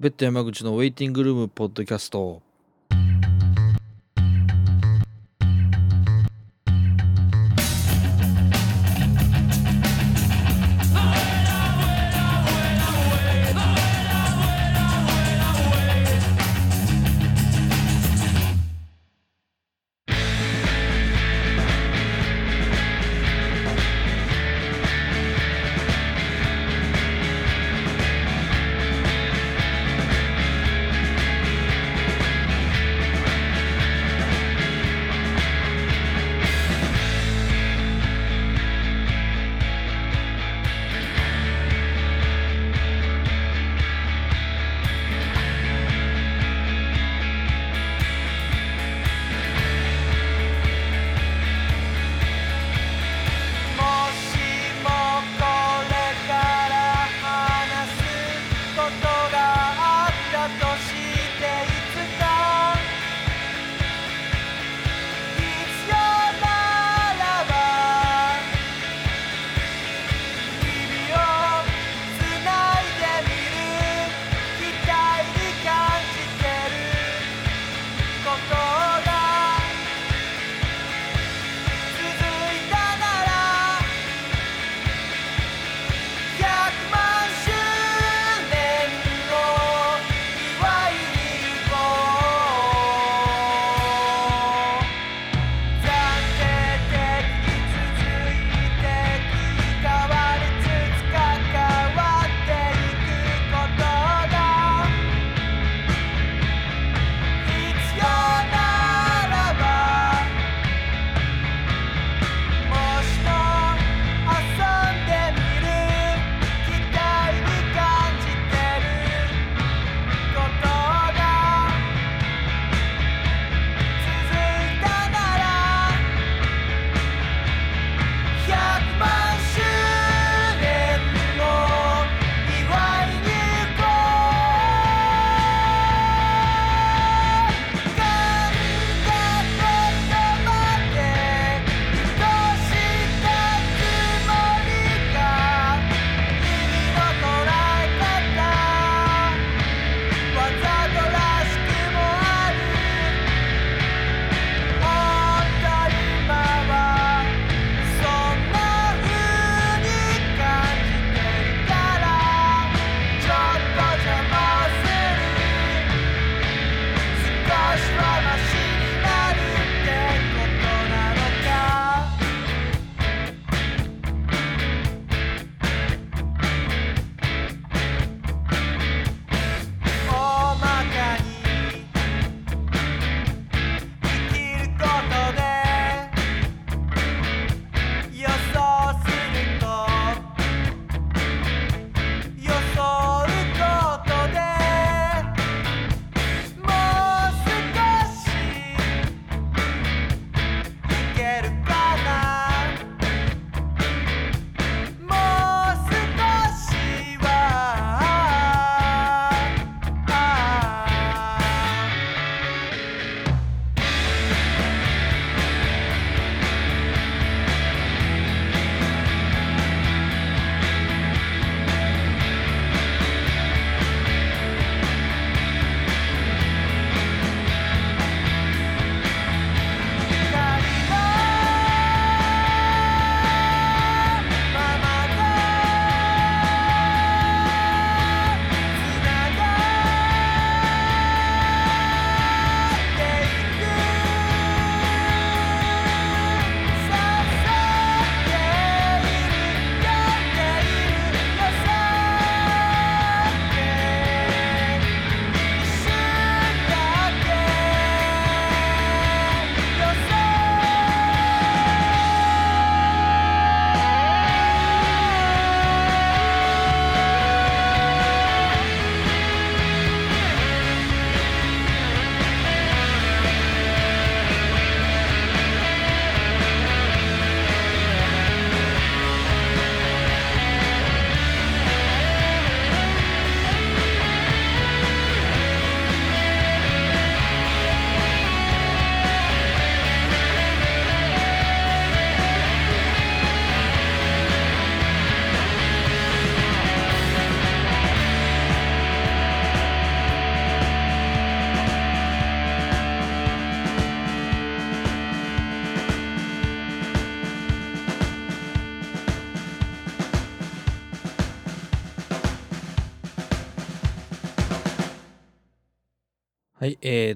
ベッド山口のウェイティングルームポッドキャスト。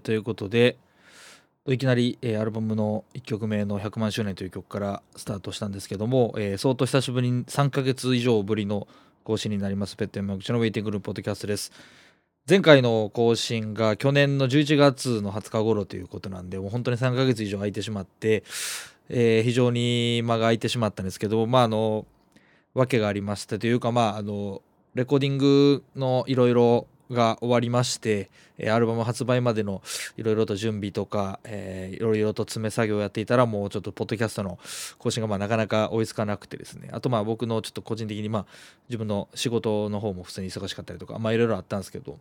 ということで、いきなり、えーアルバムの1曲目の100万周年という曲からスタートしたんですけども、えー相当久しぶりに3ヶ月以上ぶりの更新になります、ペット山口のウェイティングルームポッドキャストです。前回の更新が去年の11月の20日頃ということなんで、もう本当に3ヶ月以上空いてしまって、えー非常に間が空いてしまったんですけど、まあ、あの、訳がありましてというか、まあ、あの、レコーディングのいろいろが終わりまして、えーアルバム発売までのいろいろと準備とか、えーいろいろと詰め作業をやっていたらもうちょっとポッドキャストの更新がまあなかなか追いつかなくてですね。あとまあ僕のちょっと個人的にまあ自分の仕事の方も普通に忙しかったりとかまあいろいろあったんですけど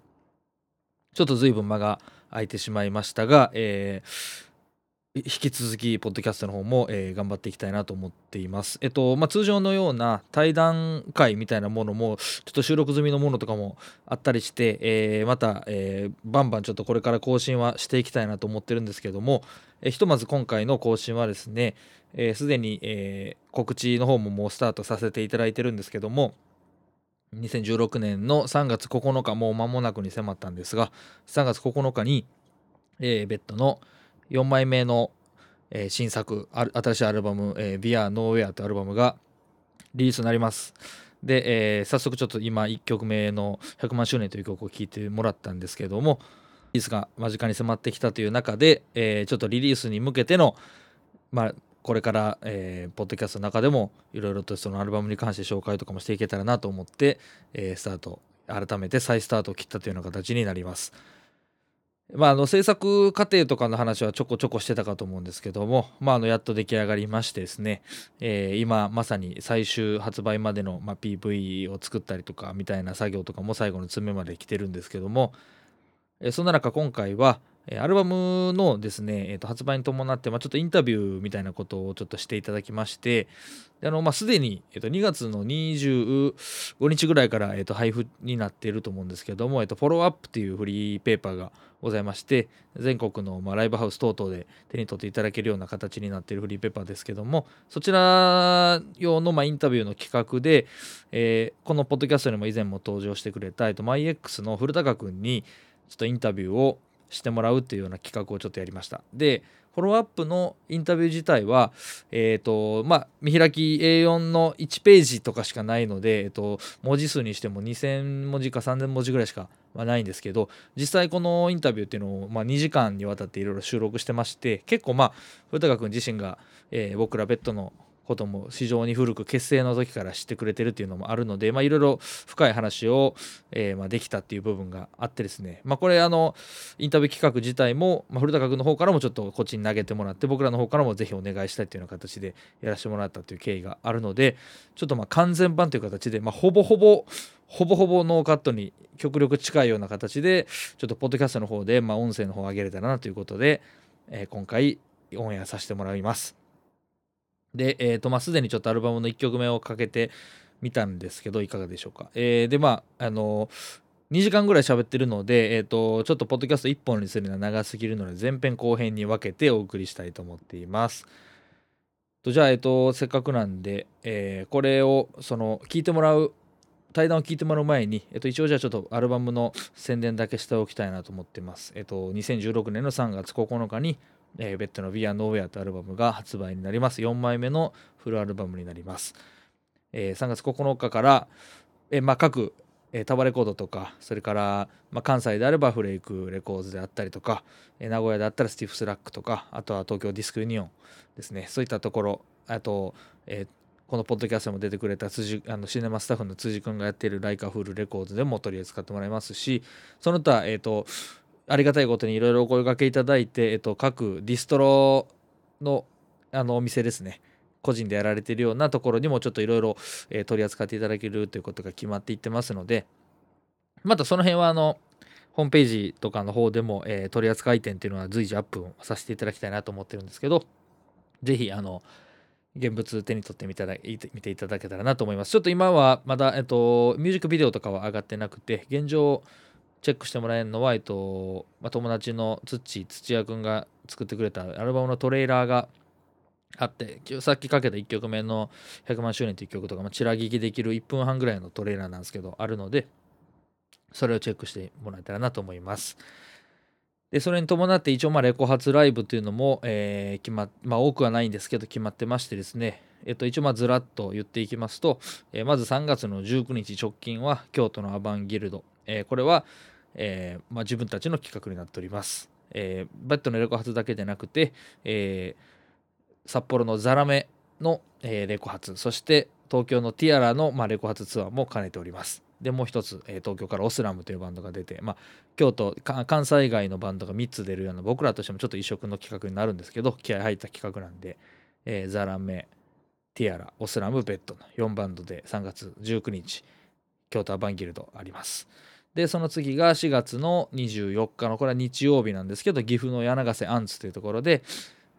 ちょっと随分間が空いてしまいましたが、えー引き続きポッドキャストの方も、えー頑張っていきたいなと思っています。えっとまあ通常のような対談会みたいなものもちょっと収録済みのものとかもあったりして、えーまた、えーバンバンちょっとこれから更新はしていきたいなと思ってるんですけども、えひとまず今回の更新はですねすで、えーに、え告知の方ももうスタートさせていただいてるんですけども2016年の3月9日もう間もなくに迫ったんですが3月9日に、えーベッドの4枚目の、えー新作新しいアルバム「えー、ビアノーウェア」というアルバムがリリースになります。で、えー早速ちょっと今1曲目の「100万周年」という曲を聴いてもらったんですけどもリリースが間近に迫ってきたという中で、えーちょっとリリースに向けてのまあこれから、えーポッドキャストの中でもいろいろとそのアルバムに関して紹介とかもしていけたらなと思って、えースタート改めて再スタートを切ったというような形になります。まあ、あの制作過程とかの話はちょこちょこしてたかと思うんですけども、まあ、あのやっと出来上がりましてですね、えー今まさに最終発売までの、まあ、PV を作ったりとかみたいな作業とかも最後の詰めまで来てるんですけども、えーそんな中今回はアルバムのですね、えーと発売に伴って、まあ、ちょっとインタビューみたいなことをちょっとしていただきましてあの、まあ、すでに、えーと2月の25日ぐらいから、えーと配布になっていると思うんですけども、えーとフォローアップっていうフリーペーパーがございまして全国の、まあ、ライブハウス等々で手に取っていただけるような形になっているフリーペーパーですけどもそちら用の、まあ、インタビューの企画で、えーこのポッドキャストにも以前も登場してくれた、えーと、MyX の古高君にちょっとインタビューをしてもらうっていうような企画をちょっとやりました。でフォローアップのインタビュー自体は、えっ、と、まあ、見開き A4 の1ページとかしかないので、えっ、と、文字数にしても2000文字か3000文字ぐらいしか、まあ、ないんですけど、実際このインタビューっていうのを、まあ、2時間にわたっていろいろ収録してまして、結構まあ、古高君自身が、えー僕らベッドのことも非常に古く結成の時から知ってくれてるっていうのもあるので、ま、いろいろ深い話を、えーまあ、できたっていう部分があってですね、まあ、これあのインタビュー企画自体も、まあ、古高君の方からもちょっとこっちに投げてもらって僕らの方からもぜひお願いしたいっていうような形でやらせてもらったという経緯があるのでちょっとまあ完全版という形で、ま、ほぼほぼほぼほぼノーカットに極力近いような形でちょっとポッドキャストの方で、まあ、音声の方を上げれたらなということで、えー今回オンエアさせてもらいます。で、えーとまあ、すでにちょっとアルバムの1曲目をかけてみたんですけどいかがでしょうか。えーでまああの2時間ぐらい喋ってるので、えー、とちょっとポッドキャスト1本にするのは長すぎるので前編後編に分けてお送りしたいと思っています。とじゃあ、えー、とせっかくなんで、えーこれをその聞いてもらう対談を聞いてもらう前に、えっと、一応じゃあちょっとアルバムの宣伝だけしておきたいなと思ってます。えっと、2016年の3月9日に、えー bed の via nowhere というアルバムが発売になります。4枚目のフルアルバムになります。えー3月9日から、えーまあ、各、えータワーレコードとか、それから、まあ、関西であれば FLAKE RECORDS であったりとか、えー名古屋であったら STIFF SLACK とか、あとは東京ディスクユニオンですね。そういったところ、あと、えーこのポッドキャストも出てくれた辻あのシネマスタッフの辻君がやっている LIKE A FOOL RECORDS でも取り扱ってもらいますしその他、えー、とありがたいことにいろいろお声掛けいただいて、えー、と各ディストロのあのお店ですね個人でやられているようなところにもちょっといろいろ取り扱っていただけるということが決まっていってますのでまたその辺はあのホームページとかの方でも、えー取り扱い店っていうのは随時アップさせていただきたいなと思ってるんですけどぜひあの現物手に取ってみたら見て見ていただけたらなと思います。ちょっと今はまだ、えっと、ミュージックビデオとかは上がってなくて、現状チェックしてもらえるのは、えっと、まあ、友達の土土屋くんが作ってくれたアルバムのトレーラーがあって、さっきかけた1曲目の100万周年という曲とか、まあ、チラ聞きできる1分半ぐらいのトレーラーなんですけど、あるので、それをチェックしてもらえたらなと思います。でそれに伴って一応まあレコ発ライブというのも、えー決ままあ、多くはないんですけど決まってましてですね、えっと、一応まあずらっと言っていきますと、えーまず3月の19日直近は京都のアバンギルド、えーこれは、えーまあ、自分たちの企画になっております、えーバットのレコ発だけでなくて、えー札幌のザラメの、えーレコ発そして東京のティアラの、まあ、レコ発ツアーも兼ねております。でもう一つ、え東京からオスラムというバンドが出て、まあ、京都関西外のバンドが3つ出るような僕らとしてもちょっと異色の企画になるんですけど気合入った企画なんで、えザラメティアラオスラムベッドの4バンドで3月19日京都アバンギルドあります。でその次が4月の24日のこれは日曜日なんですけど岐阜の柳瀬アンツというところで、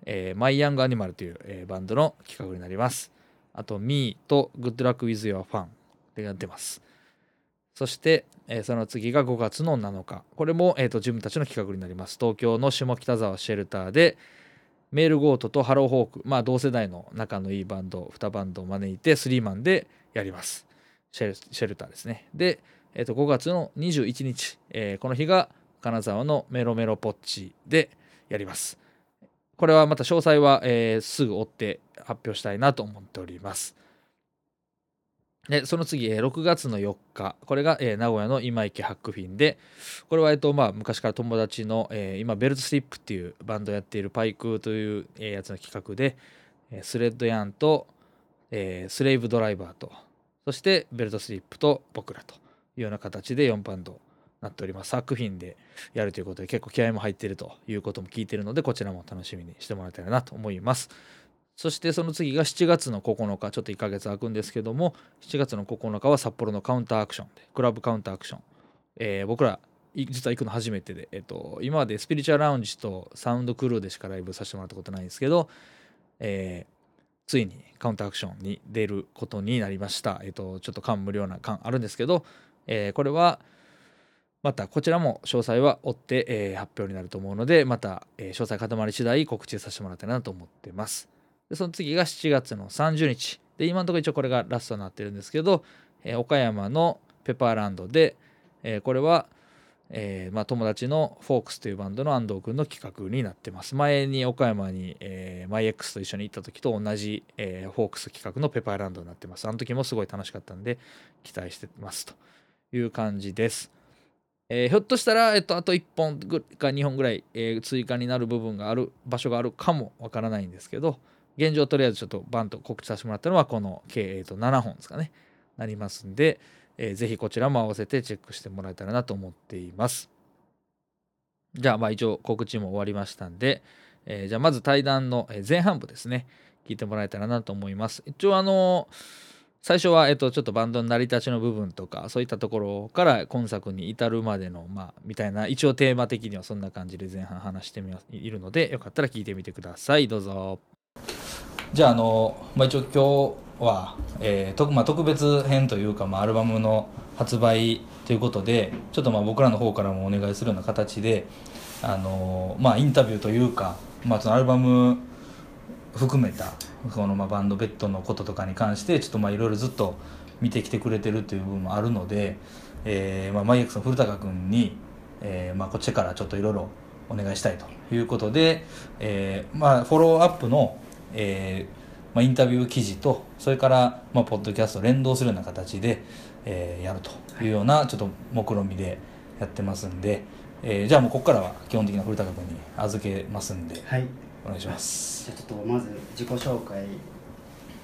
えーマイ・ヤング・アニマルという、えーバンドの企画になります。あと Me と Good Luck with Your Fan でやってます。そして、えーその次が5月の7日。これも、えーと自分たちの企画になります。東京の下北沢シェルターでメールゴートとハローホーク。まあ同世代の仲のいいバンド2バンドを招いてスリーマンでやります。シェルシェルターですね。で、えーと5月の21日、えーこの日が金沢のメロメロポッチでやります。これはまた詳細は、えーすぐ追って発表したいなと思っております。でその次、えー6月の4日これが、えー名古屋の今池ハックフィンでこれは、えっとまあ、昔から友達の、えー今ベルトスリップっていうバンドやっているパイクという、えーやつの企画で、えースレッドヤンと、えースレイブドライバーとそしてベルトスリップと僕らと。いうような形で4バンドなっております。作品でやるということで結構気合も入っているということも聞いているのでこちらも楽しみにしてもらえたらなと思います。そしてその次が7月の9日ちょっと1ヶ月空くんですけども7月の9日は札幌のカウンターアクションでクラブカウンターアクション、えー僕ら実は行くの初めてで、えっと今までスピリチュアルラウンジとサウンドクルーでしかライブさせてもらったことないんですけど、えーついにカウンターアクションに出ることになりました。えっ、と、ちょっと感無量な感あるんですけど、えーこれは、またこちらも詳細は追って、えー発表になると思うので、また、えー詳細固まり次第告知させてもらいたいなと思ってます。で、その次が7月の30日。で、今のところ一応これがラストになってるんですけど、えー岡山のペパーランドで、えーこれは、えーまあ、友達のフォークスというバンドの安藤君の企画になってます前に岡山に、えー、マイ X と一緒に行った時と同じ、えーフォークス企画のペパーランドになってますあの時もすごい楽しかったんで期待してますという感じです、えーひょっとしたら、えっと、あと1本か2本ぐらい、えー追加になる部分がある場所があるかもわからないんですけど現状とりあえずちょっとバンと告知させてもらったのはこの計、えーと7本ですかねなりますんで、えーぜひこちらも合わせてチェックしてもらえたらなと思っています。じゃあ、まあ一応告知も終わりましたんで、えーじゃあまず対談の前半部ですね、聞いてもらえたらなと思います。一応あの最初は、えっと、ちょっとバンドの成り立ちの部分とかそういったところから今作に至るまでのまあみたいな一応テーマ的にはそんな感じで前半話してみいるのでよかったら聞いてみてください。どうぞ。じゃああの、まあ、一応今日は、えーとまあ、特別編というか、まあ、アルバムの発売ということでちょっとまあ僕らの方からもお願いするような形であの、まあ、インタビューというか、まあ、そのアルバム含めたこのまあバンドベッドのこととかに関してちょっとまあいろいろずっと見てきてくれてるという部分もあるので、えーまあ、マイエックスの古高君に、えーまあ、こっちからちょっといろいろお願いしたいということで、えーまあ、フォローアップの、えーまあ、インタビュー記事とそれから、まあ、ポッドキャスト連動するような形で、えーやるというようなちょっと目論見でやってますんで、えーじゃあもうここからは基本的な古高君に預けますんで。はいお願いします。じゃあちょっとまず自己紹介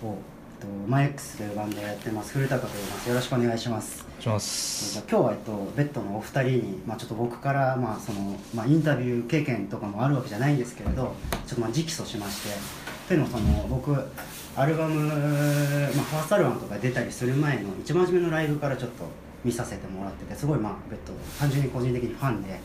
を、と、マイ X というバンドをやってます。古高と言います。よろしくお願いします。します。じゃあ今日は、えっと、ベッドのお二人に、まあ、ちょっと僕から、まあそのまあ、インタビュー経験とかもあるわけじゃないんですけれどちょっとまあ直訴しましてというのもその僕アルバム、まあ、ファーストアルバムとか出たりする前の一番初めのライブからちょっと見させてもらっててすごい、まあ、ベッド単純に個人的にファンで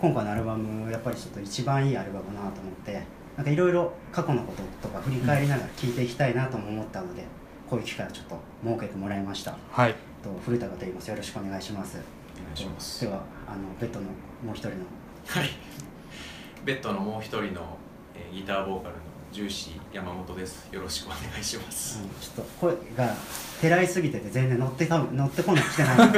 今回のアルバムやっぱりちょっと一番いいアルバムだなと思ってなんかいろいろ過去のこととか振り返りながら聞いていきたいなとも思ったので、こういう機会をちょっと設けてもらいました。はい。と古高と言います。よろしくお願いします。お願いします。ではあのベッドのもう一人の。はい。ベッドのもう一人の、えーギターボーカルの重視山本です。よろしくお願いします、うんちょっと声が寺いすぎてて全然乗って多分乗ってこない来てない。多分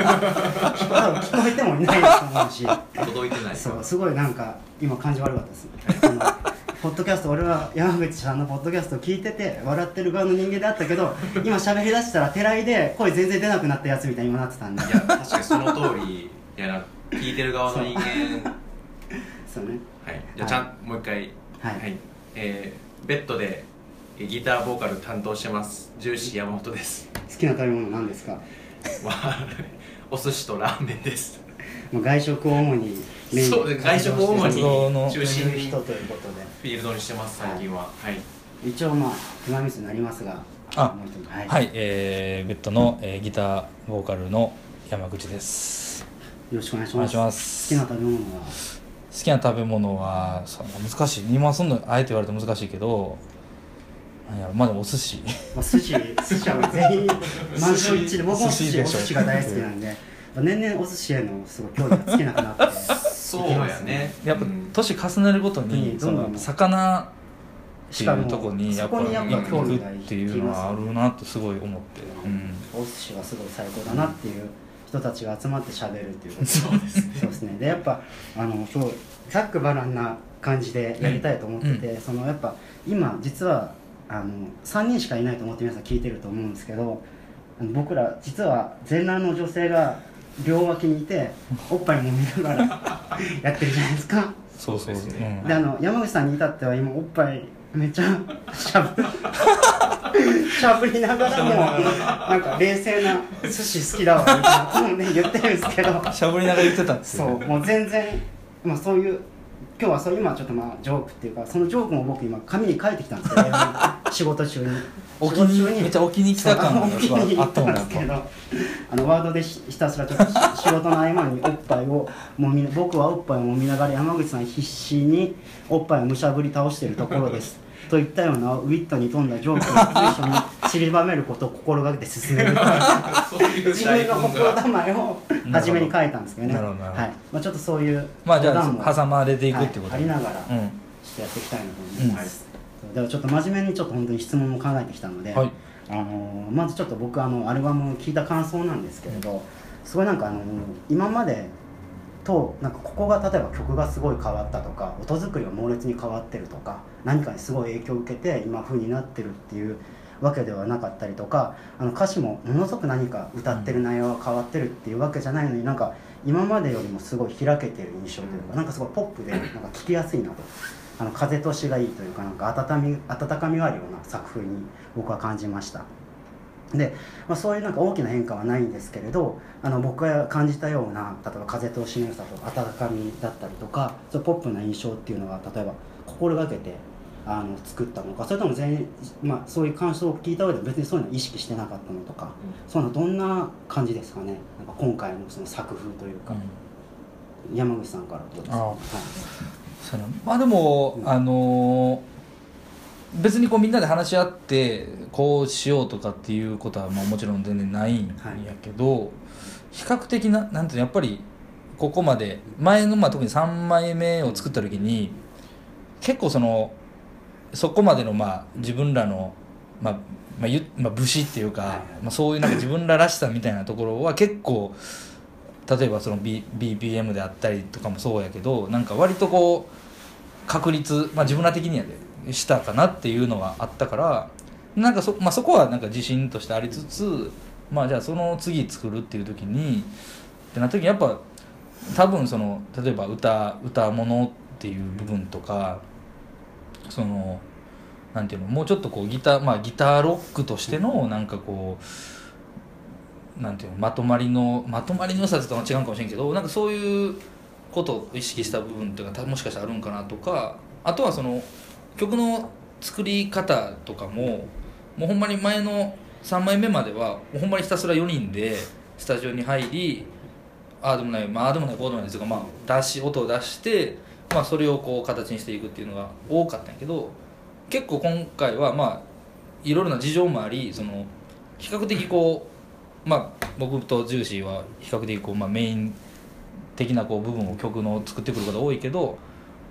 聞こえてもいないと思うし。届いてない。そうすごいなんか今感じ悪かったです。あ のポッドキャスト俺は山口さんのポッドキャストを聞いてて笑ってる側の人間であったけど今喋りだしたら寺井で声全然出なくなったやつみたいに今なってたんで。いや確かにその通りやな聞いてる側の人間。そうね。はい。じゃあちゃん、もう一回。はい。えーベッドでえーギターボーカル担当してます。重視山本です。好きな食べ物何ですか？わお寿司とラーメンです。もう外食を主にそうです外食を主に中心に人ということでフィールドにしてます最近は。はい。一応まあ馬ミスになりますがあもう一人はい、はい、えー、ベッドの、えーギターボーカルの山口です。よろしくお願いします。します。好きな食べ物は？好きな食べ物はそう難しい。今そんなあえて言われて難しいけどなんやろまあでもお寿司。まあ、寿司。寿司は全員満場一致で僕も寿司お寿司でしょ。寿司が大好きなんで年々お寿司へのすごい興味が尽きなくなってそうやね。やっぱうん。年重ねるごとに、うん。そのどんどん魚っていうとこにやっぱそこにやっぱ興行く味がっていうのはあるなってすごい思って、うん、お寿司がすごい最高だなっていう人たちが集まってしゃべるっていうこと。そうですね。そうですね。でやっぱあのそうざっくばらんな感じでやりたいと思ってて、そのやっぱ今実はあの3人しかいないと思って皆さん聞いてると思うんですけど僕ら実は全裸の女性が両脇にいておっぱいもみながらやってるじゃないですか。そうそうですね。うんであの山口さんに至っては今おっぱいめっちゃしゃぶしゃぶりながらもなんか冷静な寿司好きだわみたいなね言ってるんですけど。しゃぶりながら言ってたんですそようもう全然、まあ、そういう今日はそう今ちょっとまあジョークっていうかそのジョークも僕今紙に書いてきたんですよ仕事中に置き仕事中に。めっちゃ置きに来た感があったもんですけどあのワードでひひたすらちょっとし仕事の合間におっぱいをもみ僕はおっぱいをもみながら山口さん必死におっぱいをむしゃぶり倒しているところですといったようなウィットに富んだジョークを随所に散りばめることを心がけて進める。自分の心構えを初めに書いたんですけどね。はい。まあ、ちょっとそういうまあじゃあ挟まれていくってことはいありながらうん。ちょっとやっていきたいなと思います、そう。ではちょっと真面目にちょっと本当に質問も考えてきたので、はい。あのーまずちょっと僕あのアルバムを聴いた感想なんですけれどすごいなんかあのー今までとなんかここが例えば曲がすごい変わったとか音作りが猛烈に変わってるとか何かにすごい影響を受けて今風になってるっていうわけではなかったりとかあの歌詞もものすごく何か歌ってる内容が変わってるっていうわけじゃないのになんか今までよりもすごい開けてる印象というかなんかすごいポップでなんか聴きやすいなと。あの風通しがいいというかなんか温み温かみがあるような作風に僕は感じましたで、まあ、そういうなんか大きな変化はないんですけれどあの僕が感じたような例えば風通しの良さとか温かみだったりとかそポップな印象っていうのは例えば心がけてあの作ったのかそれとも全員、まあ、そういう感想を聞いた上で別にそういうのを意識してなかったのとか、そういうのどんな感じですかね。なんか今回のその作風というか、山口さんからどうですか、あはい。そうやなまあでも、あのー別にこうみんなで話し合ってこうしようとかっていうことはまあもちろん全然ないんやけど、比較的ななんていうのやっぱりここまで前の、まあ、特に3枚目を作った時に結構そのそこまでのまあ自分らの、まあまあゆまあ、武士っていうか、はいまあ、そういうなんか自分ららしさみたいなところは結構例えばその、B、BPM であったりとかもそうやけどなんか割とこう確率、まあ、自分ら的にはでしたかなっていうのがあったからなんかそ,、まあ、そこはなんか自信としてありつつ、まあ、じゃあその次作るっていう時にってなった時にやっぱ多分その例えば歌歌物っていう部分とかそのなんていうのもうちょっとこうギターまあギターロックとしてのなんかこうなんていうのまとまりのまとまりの良さとは違うかもしれんけどなんかそういうことを意識した部分っていうかもしかしたらあるんかなとかあとはその曲の作り方とかももうほんまに前の3枚目まではもうほんまにひたすら4人でスタジオに入りああでもないまあでもないこうでもないですが、まあ、出し音を出して、まあ、それをこう形にしていくっていうのが多かったんやけど結構今回はまあいろいろな事情もありその比較的こうまあ僕とジューシーは比較的こう、まあ、メイン的なこう部分を曲の作ってくることが多いけど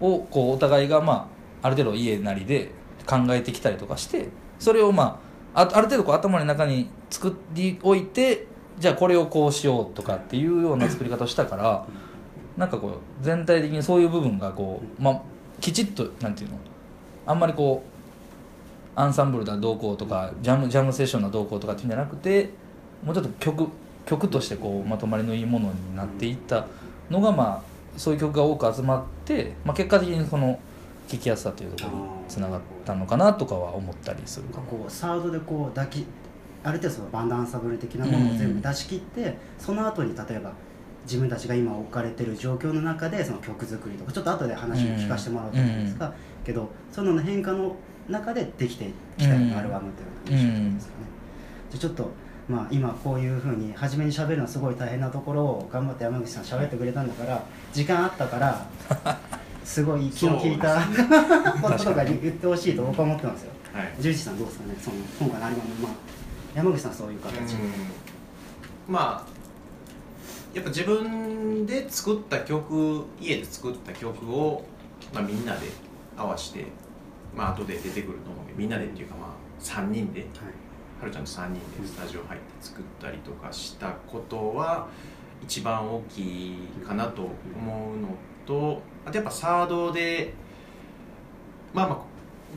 をこうお互いがまあある程度家なりで考えてきたりとかしてそれをまああある程度こう頭の中に作りおいてじゃあこれをこうしようとかっていうような作り方をしたからなんかこう全体的にそういう部分がこう、まあ、きちっとなんていうのあんまりこうアンサンブルだどうこうとかジャムジャムセッションだどうこうとかっていうんじゃなくてもうちょっと曲曲としてこうまとまりのいいものになっていったのがまあそういう曲が多く集まって、まあ、結果的にその聴きやすさというところにつながったのかなとかは思ったりするかも。こうサードでこう抱きある程度そのバンドアンサンブル的なものを全部出し切って、その後に例えば自分たちが今置かれてる状況の中でその曲作りとかちょっと後で話を聞かせてもらうと思うんですが、けどその変化の中でできてきたようなアルバムというような印象ですかね。じゃあちょっとまあ、今こういうふうに初めに喋るのはすごい大変なところを頑張って山口さん喋ってくれたんだから時間あったからすごい気の利いたこととかに言ってほしいと僕は思ってますよ。はい。十一さんどうですかね。その今回のアルバムまあ山口さんはそういう形。で、うん。まあやっぱ自分で作った曲家で作った曲を、まあ、みんなで合わせてまあ後で出てくると思うけどみんなでっていうかまあ3人ではるちゃんと3人でスタジオ入って作ったりとかしたことは一番大きいかなと思うのとあとやっぱサードでまあまあ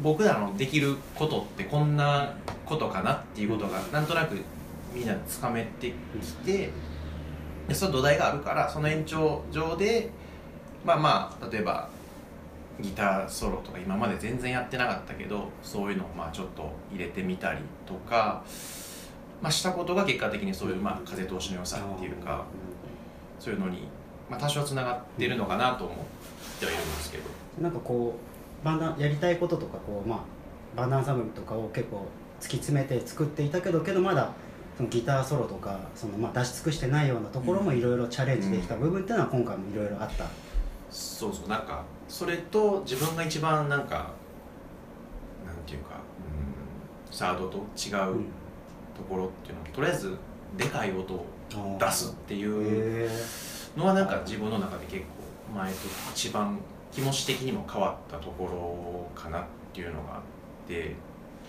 僕らのできることってこんなことかなっていうことがなんとなくみんなつかめてきてでその土台があるからその延長上でまあまあ例えばギターソロとか今まで全然やってなかったけどそういうのをまあちょっと入れてみたりとか、まあ、したことが結果的にそういうまあ風通しの良さっていうかそういうのに、まあ、多少つながってるのかなと思ってはいるんですけど。なんかこうバンダやりたいこととかこう、まあ、バンドアンサンブルとかを結構突き詰めて作っていたけどけどまだそのギターソロとかその、まあ、出し尽くしてないようなところもいろいろチャレンジできた部分っていうのは今回もいろいろあった、そうそうなんかそれと自分が一番なんかなんていうか、うん、サードと違ううん。ところっていうのはとりあえずでかい音を出すっていうへのはなんか自分の中で結構前と一番気持ち的にも変わったところかなっていうのがあって。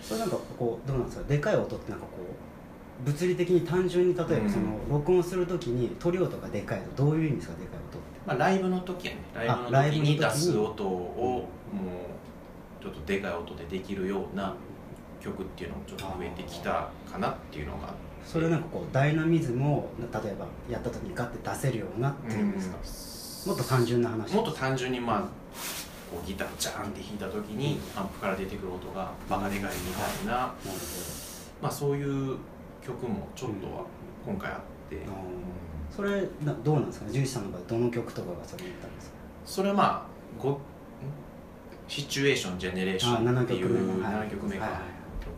それなんかこうどうなんですか？でかい音ってなんかこう物理的に単純に例えうんばその録音するときに鳥音がでかいとどういう意味ですか？でかい音ってまあ、ライブの時はね。ライブの時にに。出す音をもうちょっとでかい音でできるような曲っていうのもちょっと増えてきたかなっていうのがあってそれなんかこうダイナミズムを例えばやった時にガッて出せるようなっていうんですか、もっと単純な話。もっと単純にまあこうギタージャーンって弾いた時にアンプから出てくる音がバカでかいみたいな、なるまあ、そういう曲もちょっとは今回あって、ほどそれなどうなんですか？ね獣医師さんの場合どの曲とかがそれに言ったんですか？それはまあごん？シチュエーションジェネレーションっていうあ7曲目か、はいはい。曲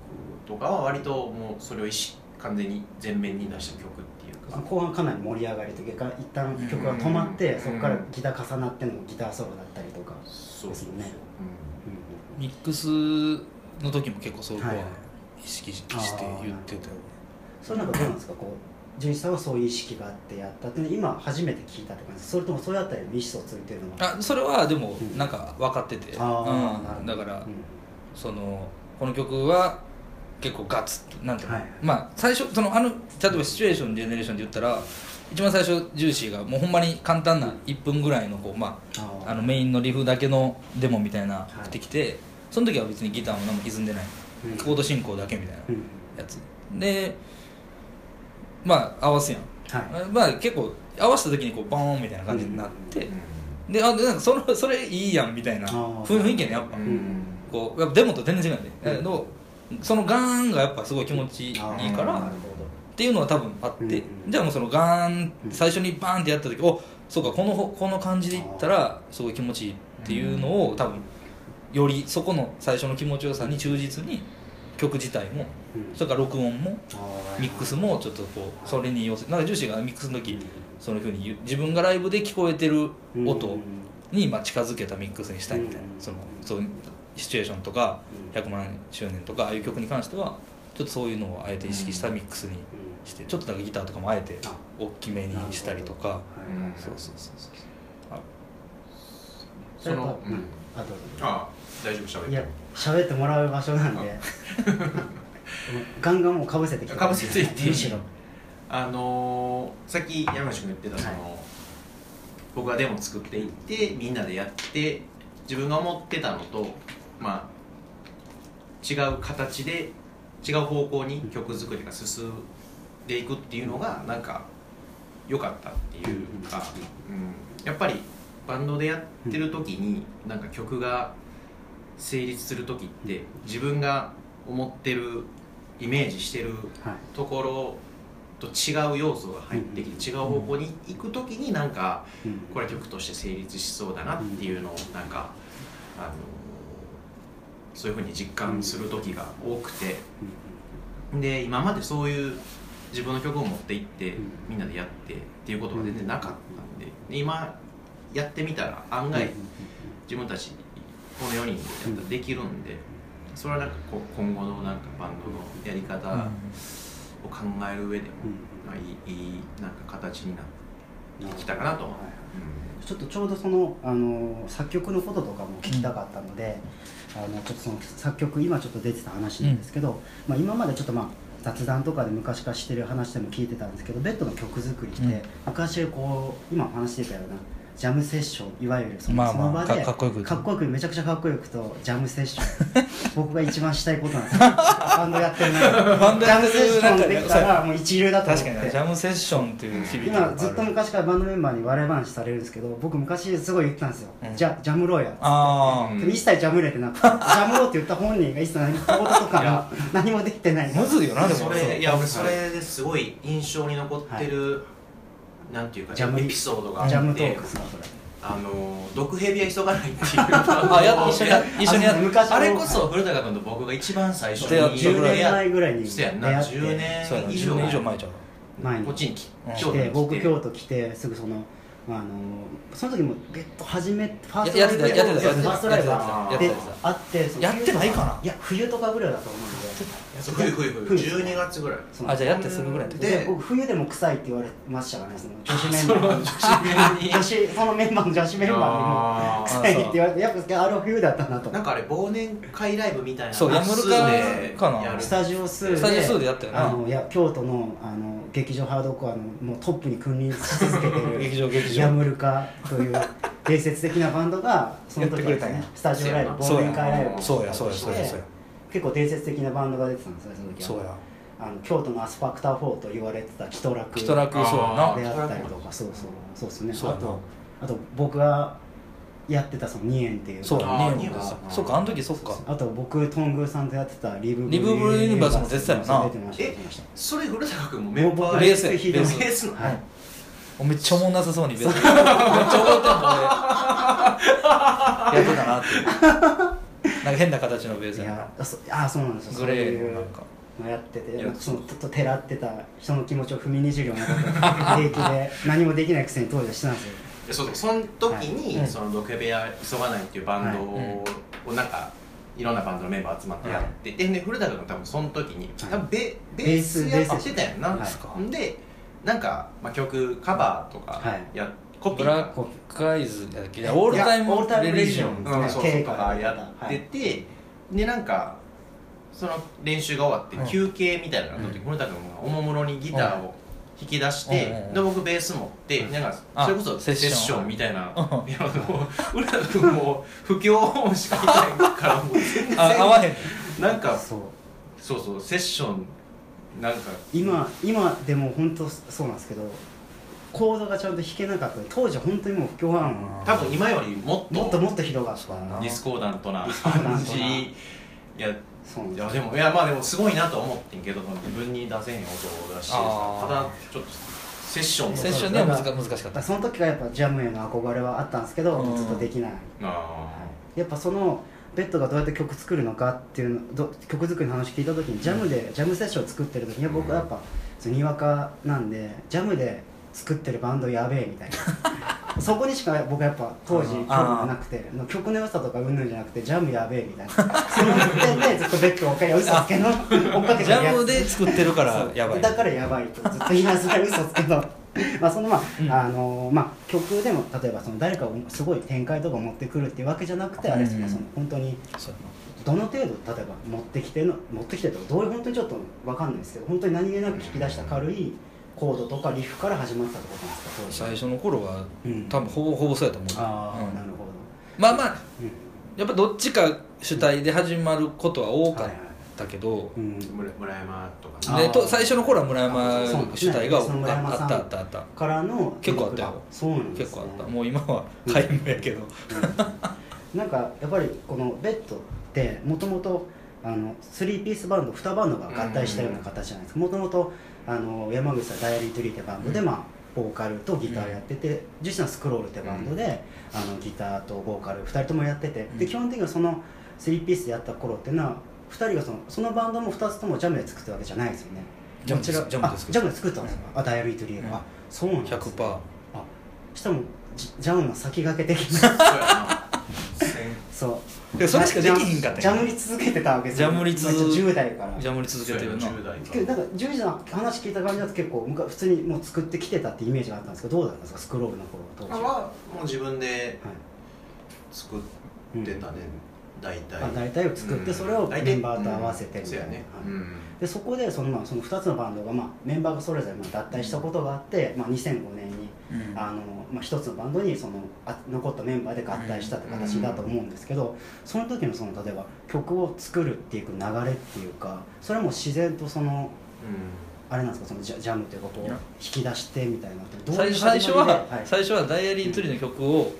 とかは割ともうそれを意識完全に前面に出した曲っていうか、後半かなり盛り上がりというか一旦曲が止まってうん。そこからギター重なってのギターソロだったりとか、そうですよねミックスの時も結構そこははいはい。意識して言ってたよそれなんかどうなんですか？こう純一さんはそういう意識があってやったっていうの今初めて聞いたって感じ。それともそういうあたりの意思疎通っていうのは？あそれはでもうん。なんか分かってて、あー。なるほうん、どだから、うん。そのこの曲は結構ガツッとなんていうの、はいまあ最初そのあの例えばシチュエーションジェネレーションで言ったら一番最初ジューシーがもうほんまに簡単な1分ぐらいのこう、まああ、あのメインのリフだけのデモみたいなってきて、その時は別にギターも何も歪んでない、うん。コード進行だけみたいな。うん。やつ。でまあ合わすやん。はい。まあ結構合わせた時にこうボーンみたいな感じになって、であでなんかそのそれいいやんみたいな雰囲気やねやっぱ、うん。こうやっぱデモと全然違うんで、だけどそのガーンがやっぱすごい気持ちいいからっていうのは多分あって、じゃあもうそのガーンうん最初にバーンってやった時おそうかこのこの感じでいったらすごい気持ちいいっていうのを多分よりそこの最初の気持ちよさに忠実に曲自体もうん。それから録音もミックスもちょっとこうそれに寄せなんかジューシーがミックスの時そういうふうに自分がライブで聞こえてる音うんにまあ近づけたミックスにしたいみたいな。うん。そのそういうシチュエーションとかうん。100万周年とかああいう曲に関してはちょっとそういうのをあえて意識したミックスにしてちょっとなんかギターとかもあえてあ大きめにしたりとか。はい。そうそうそうそうあその、う。あどうぞあ大丈夫喋って。いや喋ってもらう場所なんで。ガンガンもうかぶせてきてかぶせていってむしろ。あのーさっき山口君言ってたその、はい僕がデモ作っていってみんなでやって自分が思ってたのとまあ違う形で違う方向に曲作りが進んでいくっていうのがなんか良かったっていうか、うん、やっぱりバンドでやってる時になんか曲が成立する時って自分が思ってるイメージしてるはい。ところと違う要素が入ってきて違う方向に行く時になんかうん。これ曲として成立しそうだなっていうのをなんかあのそういうふうに実感する時が多くてで今までそういう自分の曲を持って行ってうん。みんなでやってっていうことが全然なかったんでで今やってみたら案外自分たちこの4人でやったらできるんでそれはなんかこう今後のなんかバンドのやり方を考える上でもまあいいいいなんか形になってきたかなと思いうんちょっとちょうどそのあの作曲のこととかも聞きたかったので、あのちょっとその作曲今ちょっと出てた話なんですけど、まあ、今までちょっとまあ雑談とかで昔からしてる話でも聞いてたんですけどベッドの曲作りって、うん。昔こう今話してたようなジャムセッションいわゆるその,、まあその場でまあかかっこよく。かっこよくめちゃくちゃかっこよくとジャムセッション。僕が一番したいことなんですよ。バンドやってるのにバンドやってるジャムセッションできたらもう一流だと思って。確かにねジャムセッションっていう響き。がある今ずっと昔からバンドメンバーに笑い話されるんですけど僕昔すごい言ってたんですよ、うん。じゃジャムローやっつって。あうんでも一切ジャムれてなくて。ジャムローって言った本人が一切何言とかいや。も何もできてない。あむずいよなでも。それいや俺それですごい印象に残ってる、なんていうかジャムエピソードがあってジャムトークスかそれ。あの毒蛇は急がないっていう。あやっ一緒にや一緒にやっあ昔のあれこそ古高君と僕が一番最初に10年や前ぐらいにそうやんな出会って。10年そうやな10以上年以上前ちゃう。前にこっちに来て僕京都来てすぐそのあのその時もベッド始めファーストやってたやってたやってたファーストライブやあってってたやってた。あってやってないかな。いや冬とかぐらいだと思うんで冬冬冬。12月ぐらい。あじゃあやってすぐぐらいでで僕冬でも臭いって言われましたからねその女子メンバーに。女子女子そのメンバーの女子メンバーにも臭いって言われてやっぱあれは冬だったなと。なんかあれ忘年会ライブみたいなそうヤムルカかな。やる。スタジオ数でスタジオ数でやったよな。あのいや京都のあの劇場ハードコアのもうトップに君臨し続けてる劇 場劇場。ヤムルカという 伝説的なバンドがその時やってくれたんや。スタジオライブそう忘年会ライブをそうやそうやそうやそうや結構伝説的なバンドが出てたんですよねその時は。そうや。あの京都のアスファクター4と言われてたキトラクキトラクそうやな。であったりとかそうそう。そうですね。あとあと僕がやってたその2円っていうそうやあーニオンでさニオンそっかあの時そっか。あと僕トングーさんとやってたリブリブブルユニバースも出てたよな出てました出てましたそれ古高君もメンバ僕ーベースベースの。はい。おめっちゃおもんなさそうに別に めっちゃ覚えてんの俺。やってたなっていうなんか変な形のベースいやあそあそうなんですよ。グレーのなんか。のやっててそのちょっとてらってた人の気持ちを踏みにじるようなことを平気で 何もできないくせに当時はしてたんですよ。でそうその時に、はい。その「ドケベア急がない」っていうバンドをなんかいろんなバンドのメンバー集まってやって、でで古高君多分その時に多分ベベースやってたやんな、はい。でなんか、まあ、曲カバーとかはい。や、コピブラックアイズやっけ？オールタイムオールタイムレリジョン。レリジョン。うん、そうそう。経過とかやってて、でなんかその練習が終わってうん休憩みたいなのがあった時、うん。古田君がおもむろにギターを弾き出して、うん。うん。うん。で僕ベース持って、うん。なんかあそれこそセッションセッション。みたいな、うんいやもう古田君も不協音しか弾いてないからもう全然。あ合わへん。なんかそう。そうそうセッションなんか。今今でも本当そうなんですけどコードがちゃんと弾けなかった。当時は本当にもう不協和音多分今よりもっともっともっとひどかったな。ディスコーダントな感じ。いやそういやでもいやまあでもすごいなと思ってんけど自分に出せへん音だしただちょっとセッションセッションには難か難しかった。その時からやっぱジャムへの憧れはあったんですけど、うん。ずっとできない。あやっぱそのベッドがどうやって曲作るのかっていうのど曲作りの話聞いた時にジャムで、ジャムセッションを作ってる時に僕はやっぱそのにわかなんでジャムで作ってるバンドやべえみたいな。そこにしか僕はやっぱ当時興味がなくて曲の良さとかうんぬんじゃなくてジャムやべえみたいな。その点でずっとベッドを追っかけ嘘つけの。追っかけジてるやつ。ャムで作ってるからやばい。だからやばいと。ずっと言いながら嘘つけど まあそのまあ、うん。あのまあ曲でも例えばその誰かをすごい展開とか持ってくるっていうわけじゃなくてあれですね、うんその本当にどの程度例えば持ってきての持ってきてとかどういう本当にちょっと分かんないですけど本当に何気なく引き出した軽いコードとかリフから始まったってことなんですか？最初の頃はうん。多分ほぼほぼそうやと思う。ああ、うん。なるほど、まあまあうん。やっぱどっちか主体で始まることは多かっはいはいたけど、うん、村村山とか。あねでと最初の頃は村山主体があその村山さんあったあったあった。からの結構あったよ。そうなんです、ね、結構あった。もう今は皆無やけど、うん。なんかやっぱりこのベッドってもともとあの3ピースバンド2バンドが合体したような形じゃないですか。もともとあの山口さんダイアリートリーってバンドで、うん。まあボーカルとギターやってて、実際はスクロールってバンドで、あのギターとボーカル2人ともやってて、でうん。基本的にはその3ピースでやった頃っていうのは2人がそのそのバンドも2つともジャムで作ったわけじゃないですよね。ジャムでジャムで作ったあジャムで作ったんですか、あダイアリートリーが、うん。あそうなんですね。100%あしたらもうジジャムの先駆け的な。そう でそれしかできひんかったんや。ジャムり続けてたわけですよ。ジャムり続まあ10代から。ジャムり続けてるな10代なんか10時の話聞いた感じだと結構むか普通にもう作ってきてたってイメージがあったんですけどどうだったんですか？スクロールの頃当時あはもう自分ではい作ってたね、大体。あ大体を作ってそれをメンバーと合わせてみたいな、そうやね、はいうん。でそこでその,、まあ、その2つのバンドが、まあ、メンバーがそれぞれまあ脱退したことがあって、まあ、2005年にうん。あの、まあ、1つのバンドにそのあ残ったメンバーで合体したって形だと思うんですけど、その時のその例えば曲を作るっていう流れっていうかそれも自然とそのあれなんですか？そのジャジャムっていうかこう引き出してみたいなどういう最最初は、はい。最初はダイアリーツリーの曲をはい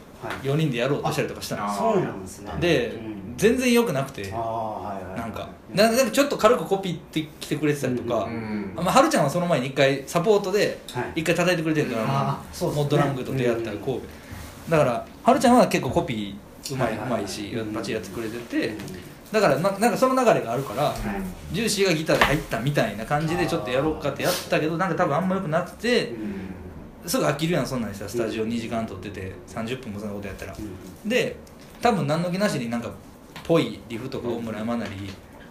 4人でやろうとしたりとかしたんですそうなんですね。で、うん。全然良くなくてああはいはい。なんか。ななんかちょっと軽くコピーってきてくれてたりとか、うんまあ、はるちゃんはその前に一回サポートではい。一回叩いてくれてるドラムあーそうですね。モッドラングと出会ったうん神戸だからはるちゃんは結構コピーうまいうまいしうんバチやってくれててうんだからななんかその流れがあるからはい。ジューシーがギターで入ったみたいな感じでちょっとやろうかってやったけどなんか多分あんま良くなくてすぐ飽きるやんそんなんにさスタジオ2時間撮ってて30分もそんなことやったら。うん。で多分何の気なしになんかぽいリフとかを村山なり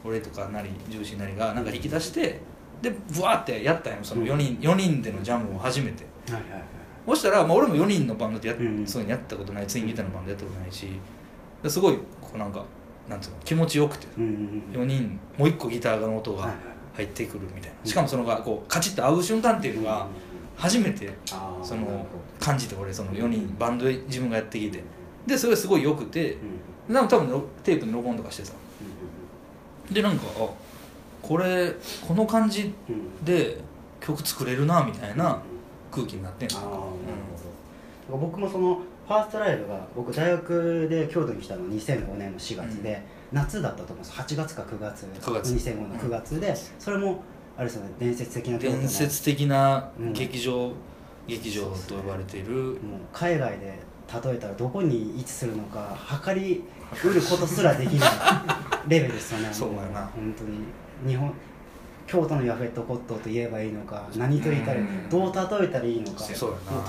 俺とかなりジューシーなりがなんか引き出してでブワーってやったんよその4人 ,4 人でのジャムを初めて。はいはいはい。そしたら、まあ、俺も4人のバンドでやそういうのやったことない。ツインギターのバンドやったことないし。ですごいこうなんかなんつうの気持ちよくて。うんうんうん。4人もう1個ギターの音が入ってくるみたいな。しかもそのがこうカチッと合う瞬間っていうのが初めてその感じて俺その4人バンドで自分がやってきて。でそれすごい良くて。どうん。なんか多分ロテープに録音とかしてさ。でなんかあこれこの感じうん。うんで曲作れるなみたいな空気になってんの。ああなるほど。僕もそのファーストライブが僕大学で京都に来たの2005年の4月で、夏だったと思うんです。8月か9月。9月。2005年の9月で、それもあれですよね伝説的な伝説的なうん。劇場、劇場と呼ばれている。もう海外で例えたらどこに位置するのか測りうることすらできないレベルですよね。そうやな。も本当に。日本京都のヤフェットコッと言えばいいのか何と言ったらうん。どう例えたらいいのか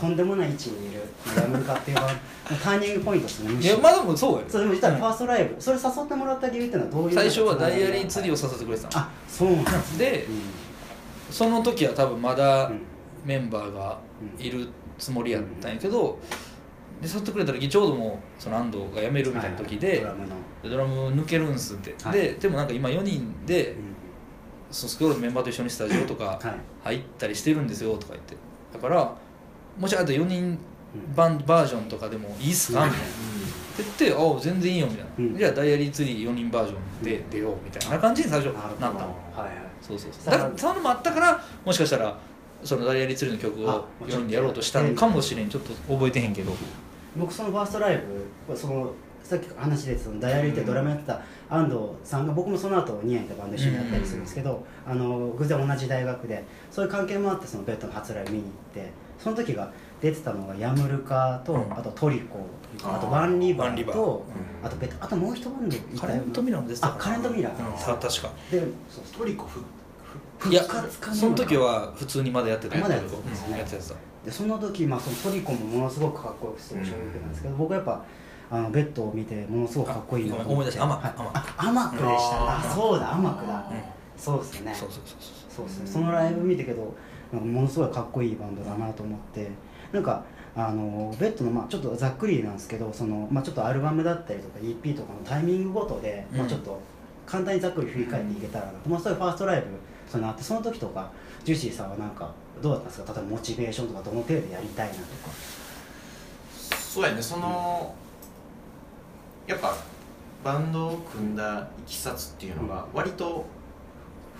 とんでもない位置にいるヤムルカっていうのはターニングポイントですねいやまあでもそうやそれでも言ったらファーストライブそれ誘ってもらった理由っていうのはどういう最初はダイアリーツリーを誘ってくれてたの。あそうなんですでうその時は多分まだん。メンバーがいるつもりやったんやけどで誘ってくれた時ちょうどもうその安藤が辞めるみたいな時でドラムの。でドラム抜けるんすって、はい。ででもなんか今4人でうんそのスクロールのメンバーと一緒にスタジオとかはい。入ったりしてるんですよとか言って。だからもしあと4人バンバージョンとかでもいいっすか？みたいな。って言って「ああ全然いいよ」みたいな、うん。じゃあダイアリーツリー4人バージョンで出ようみたいな。感じに最初なったの。はいはい。そうそうそう。だからそののもあったからもしかしたらそのダイアリーツリーの曲を4人でやろうとしたのかもしれん。ちょっと覚えてへんけど。僕そのファーストライブそのさっき話でそのダイアリーってドラムやってた安藤さんが僕もその後ニアンってバンド一緒にやったりするんですけど、あの偶然同じ大学でそういう関係もあってそのベッドの初ライブ見に行ってその時が出てたのがヤムルカと、うん。あとトリコあとワンリバワンリバー。ーとうん。あとベッドあともう一バンドいたよな。カレントミラーも出てたかな。あカレントミラー。うん。さ確か。でトリコふふいや復活かなその時は普通にまだやってた。まだやってた。ん。ですねうん。やってたでその時、まあ、そのトリコもものすごくかっこよくすごい衝撃なんですけど、僕はやっぱあのベッドを見てものすごくかっこいいなとあごめん思い出した。アマクでした。ねあそうだアマクだ。うん。そうですよね。そうそうそうそう。そうですね。そのライブ見てけどなんかものすごいかっこいいバンドだなと思って。なんかあのベッドのまあちょっとざっくりなんですけどその、まあ、ちょっとアルバムだったりとか EP とかのタイミングごとで、まあ、うんちょっと簡単にざっくり振り返っていけたらなと、まあ、そういうファーストライブそのあってその時とかジューシーさんはなんかどうだったんですか？例えばモチベーションとかどの程度やりたいなとか。そうやね。そのやっぱバンドを組んだいきさつっていうのが割と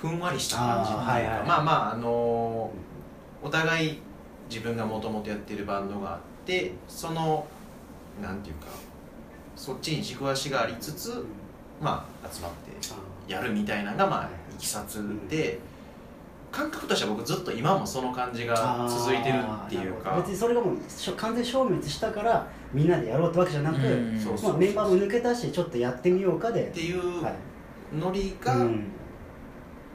ふんわりした感じっていうか、はいはい。まあまああのお互い自分がもともとやってるバンドがあってそのなんていうかそっちに軸足がありつつまあ集まってやるみたいなのがまあいきさつで感覚としては僕ずっと今もその感じが続いてるっていうか。別にそれがもうしょ完全消滅したからみんなでやろうってわけじゃなく、まあ、メンバーも抜けたしちょっとやってみようかで。っていうはい。ノリがうん。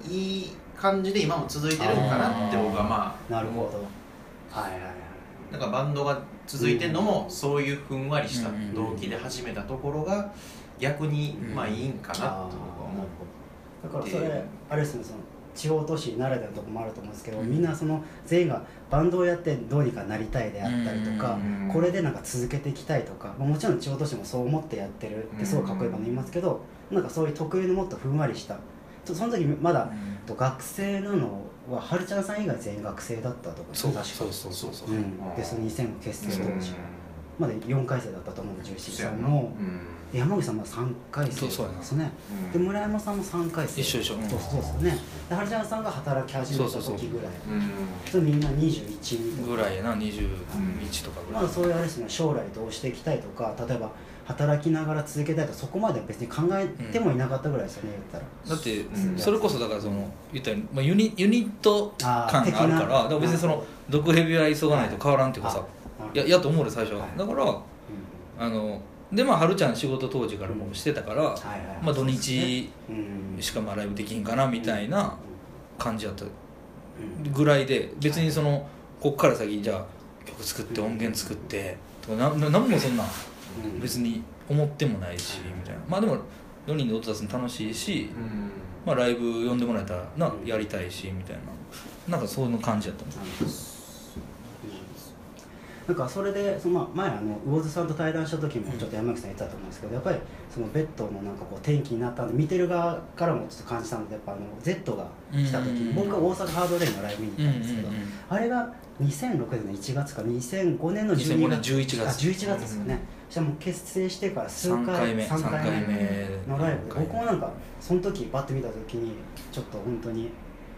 いい感じで今も続いてるんかなって僕はまあなるほど。はいはいはい。なんかバンドが続いてるのもそういうふんわりした動機で始めたところが逆にうん。まあいいんかなって僕は思だからそれあれですねその地方都市ならではのところもあると思うんですけど、うん。みんなその全員がバンドをやってどうにかなりたいであったりとか、うん。これでなんか続けていきたいとか、まあもちろん地方都市もそう思ってやってるってすごいかっこいいバンド言いますけど、なんかそういう特有のもっとふんわりしたその時まだ、と学生なのははるちゃんさん以外全員学生だったとかそう確か。そうそうそうそうう。ん、でその2000結成当う時、まだ4回生だったと思うんで17さんもうん。で山口さんも3回生そうそうやな。ですね。うん。で村山さんも3回生。一緒一緒。うんそうそうですよね。ではるちゃんさんが働き始めた時ぐらい。うんそれみんな21とかぐらい。やな21とかぐらい。まだそういうあれですね。将来どうしていきたいとか例えば働きながら続けたいとかそこまで別に考えてもいなかったぐらいですよね、言ったら。だってうん。それこそだからその言ったようにまあユニユニット感があるからだから別にその毒蛇は急がないと変わらんっていうかさあい。ややと思うで最初は。はい。だからうん。あのでまあはるちゃん仕事当時からもうしてたからはいはいまあ土日うん。しかまあライブできひんかなみたいな感じやったうん。ぐらいで別にそのこっから先じゃあ曲作って音源作ってとかなななんもそんなうん。別に思ってもないしみたいな。まあでも4人で音出すの楽しいしうん。まあライブ呼んでもらえたらなやりたいしみたいな。なんかその感じやったもんなんかそれでそのまあ前あの魚津さんと対談した時もちょっと山口さん言ってたと思うんですけどやっぱりそのベッドのなんかこう転機になったんで見てる側からもちょっと感じたのでやっぱあの Z が来た時にうん。僕が大阪ハードレインのライブ見に行ったんですけどうんうんうんあれが2006年の1月か2005年の12 2005年月。11月あ11月ですよね、そしたらもう結成してから数回3回目三3回目のライブ。で僕もなんかその時バッと見た時にちょっと本当に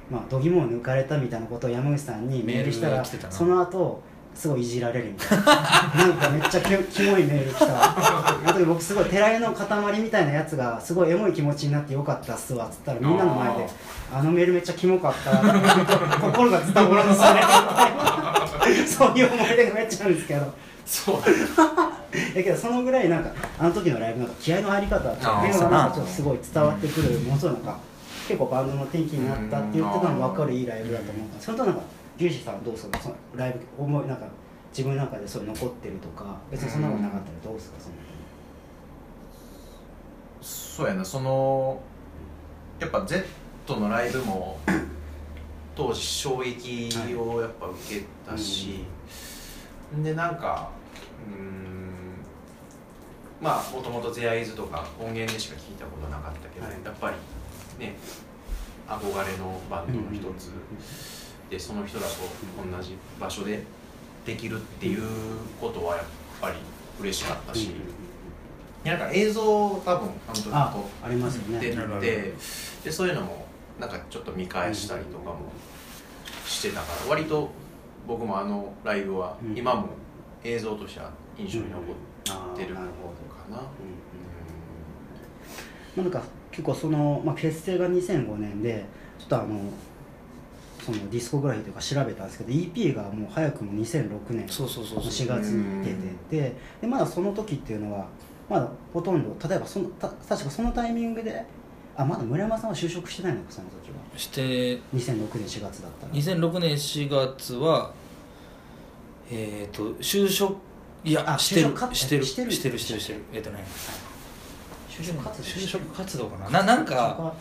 まあ度肝を抜かれたみたいなことを山口さんにメールしたらその後すごいいじられるみたいな。なんかめっちゃキキモいメール来た。あの時僕すごい寺井の塊みたいなやつがすごいエモい気持ちになってよかったっすわっつったらみんなの前であのメールめっちゃキモかった。心が伝わらんですよねそういう思い出がめっちゃあるんですけど。そう。だけどそのぐらいなんかあの時のライブなんか気合の入り方っていうのがなんかちょっとすごい伝わってくるものすごいなんか結構バンドの転機になったって言ってたのも分かるいいライブだと思った。それとなんかジューシーさんはどうするの？そのライブ思いなんか自分の中でそういう残ってるとか別にそんなことなかったらどうですかその。そうやなそのやっぱ Z のライブも 当時衝撃をやっぱ受けたし、でなんかうーんまあもともと「ゼアイズとか音源でしか聞いたことなかったけど、はい。やっぱりね憧れのバンドの一つでその人らと同じ場所でできるっていうことはやっぱり嬉しかったし、なんか映像を多分あの時あ撮ありますよね。ってでそういうのもなんかちょっと見返したりとかもしてたから割と僕もあのライブはうん。今も映像としては印象に残ってるかな。なんか結構その、まあ、結成が2005年でちょっとあのそのディスコグラフィーというか調べたんですけど EP がもう早くも2006年そうそうそうのそう。4月に出ててでまだその時っていうのはまだほとんど例えばそのた確かそのタイミングであまだ村山さんは就職してないのかその時は。して2006年4月だったら2006年4月はえっ、と就職いやあしてるしてるしてるしてるしてるしてる。えっ、とね就職活動就職活動かな。ななんか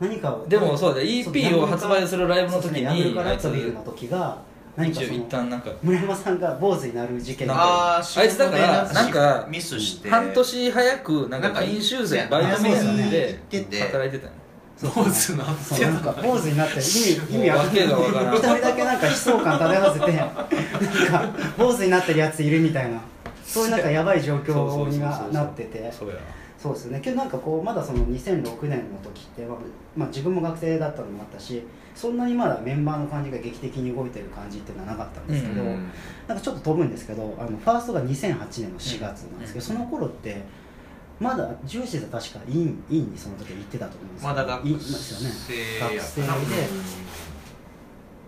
何かをでもそうだ EP を発売するライブの時にねラあいつッツビルの時が何かその旦なんか村山さんが坊主になる事件ああいつだからなんかミスして。半年早くなんか研修生バイトみたいなんで働いてたよね。坊主なっそうて。なんか坊主になって意味意味わかんわけがわからん。一人だけなんか悲壮感漂わせてなんか坊主になってるやついるみたいな。そういうなんかやばい状況にななってて。そうやそうですよね。けどなんかこうまだその2006年の時って、まあまあ、自分も学生だったのもあったしそんなにまだメンバーの感じが劇的に動いてる感じっていうのはなかったんですけど、うんなんかちょっと飛ぶんですけどあのファーストが2008年の4月なんですけど、その頃ってまだジューシーズは確かインインにその時は行ってたと思うんですけどまだ学インですよね。生や学生で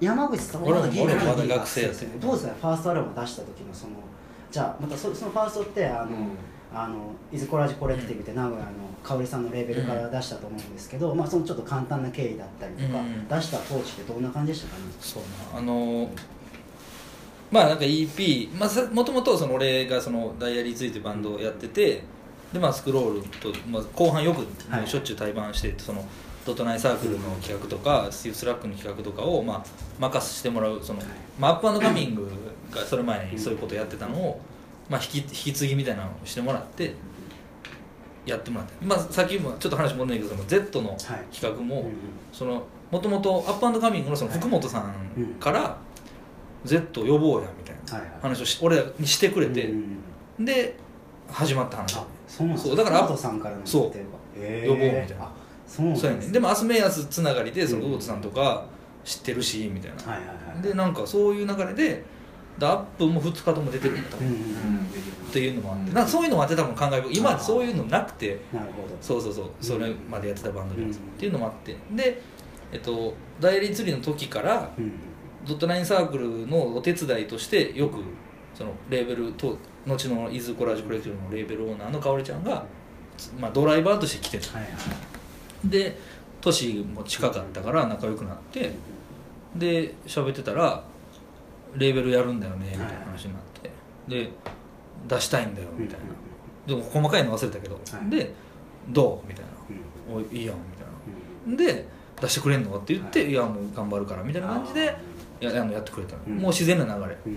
山口さん俺もまだ学生やってるど。うですかファーストアルバム出した時のそのじゃあまたそそのファーストってあの、うんあの Is Collage Collective って名古屋の香織さんのレーベルから出したと思うんですけど、まあそのちょっと簡単な経緯だったりとか、うん。出した当時ってどんな感じでしたか？ねそうなあのーまあなんか EP まあさもともとその俺がその diarytree っていうバンドをやっててでまあスクロールと、まあ、後半よくはい。しょっちゅう対バンしてその dot line circle の企画とか STIFF SLACK の企画とかを、まあ、任せしてもらうその、まあ、アップカミングがそれ前にそういうことやってたのを、まあ、引き引き継ぎみたいなのをしてもらってやってもらって、まあ、さっきもちょっと話戻るんだけどその Z の企画も、うんうん。そのもともとアップカミングのその福本さんから「Z 呼ぼうや」みたいなはいはい。話をし俺らにしてくれて、うんうんで始まった話。あそうそうだから福本さんからのそう。言ってるわ。へー。呼ぼうみたいな。あそうそうやねでもアスメヤスつながりでそのうん魚津さんとか知ってるしみたいな、はいはいはい。でなんかそういう流れででアップも2日とも出てるんだうんうんうん。っていうのもあって。なんかそういうのもあって多分感慨深い今そういうのなくて。なるほど。そうそうそう。それまでやってたバンドで、うん。っていうのもあって。でえっとダイアリー釣りの時からうん。ドットナインサークルのお手伝いとしてよくそのレーベルと後のイズコラージュコレクティブのレーベルオーナーのかおりちゃんが、まあ、ドライバーとして来てた。はいはい。で年も近かったから仲良くなってで喋ってたらレーベルやるんだよねみたいな話になって。で出したいんだよみたいな。でも細かいの忘れたけど、はい。でどう？みたいな。うん。おいいいやんみたいな。うん。で出してくれんのって言って、はい。い、やもう頑張るからみたいな感じでやあのやってくれたの、うん。もう自然な流れ、うん。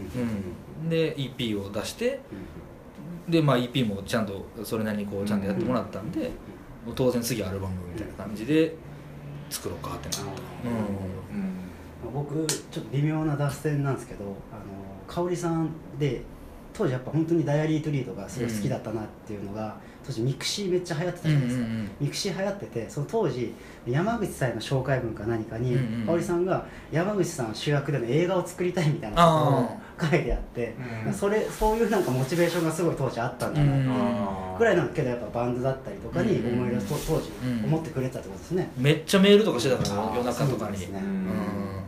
うん。で EP を出してうん。で、まあ、EP もちゃんとそれなりにこうちゃんとやってもらったんで、当然次アルバムみたいな感じで作ろうかってなった、うん僕ちょっと微妙な脱線なんですけどあの香織さんで当時やっぱ本当に diarytree とかすごい好きだったなっていうのが、当時ミクシーめっちゃ流行ってたじゃないですか、うんうんうんミクシー流行っててその当時山口さんへの紹介文か何かに、うんうん香織さんが山口さん主役での映画を作りたいみたいなことを書いてあってうん。それそういうなんかモチベーションがすごい当時あったんだなうんあーぐらいなんだけどやっぱバンドだったりとかにうん思い出すと当時うん思ってくれてたってことですね、めっちゃメールとかしてたから夜中とかに。そうですね。うん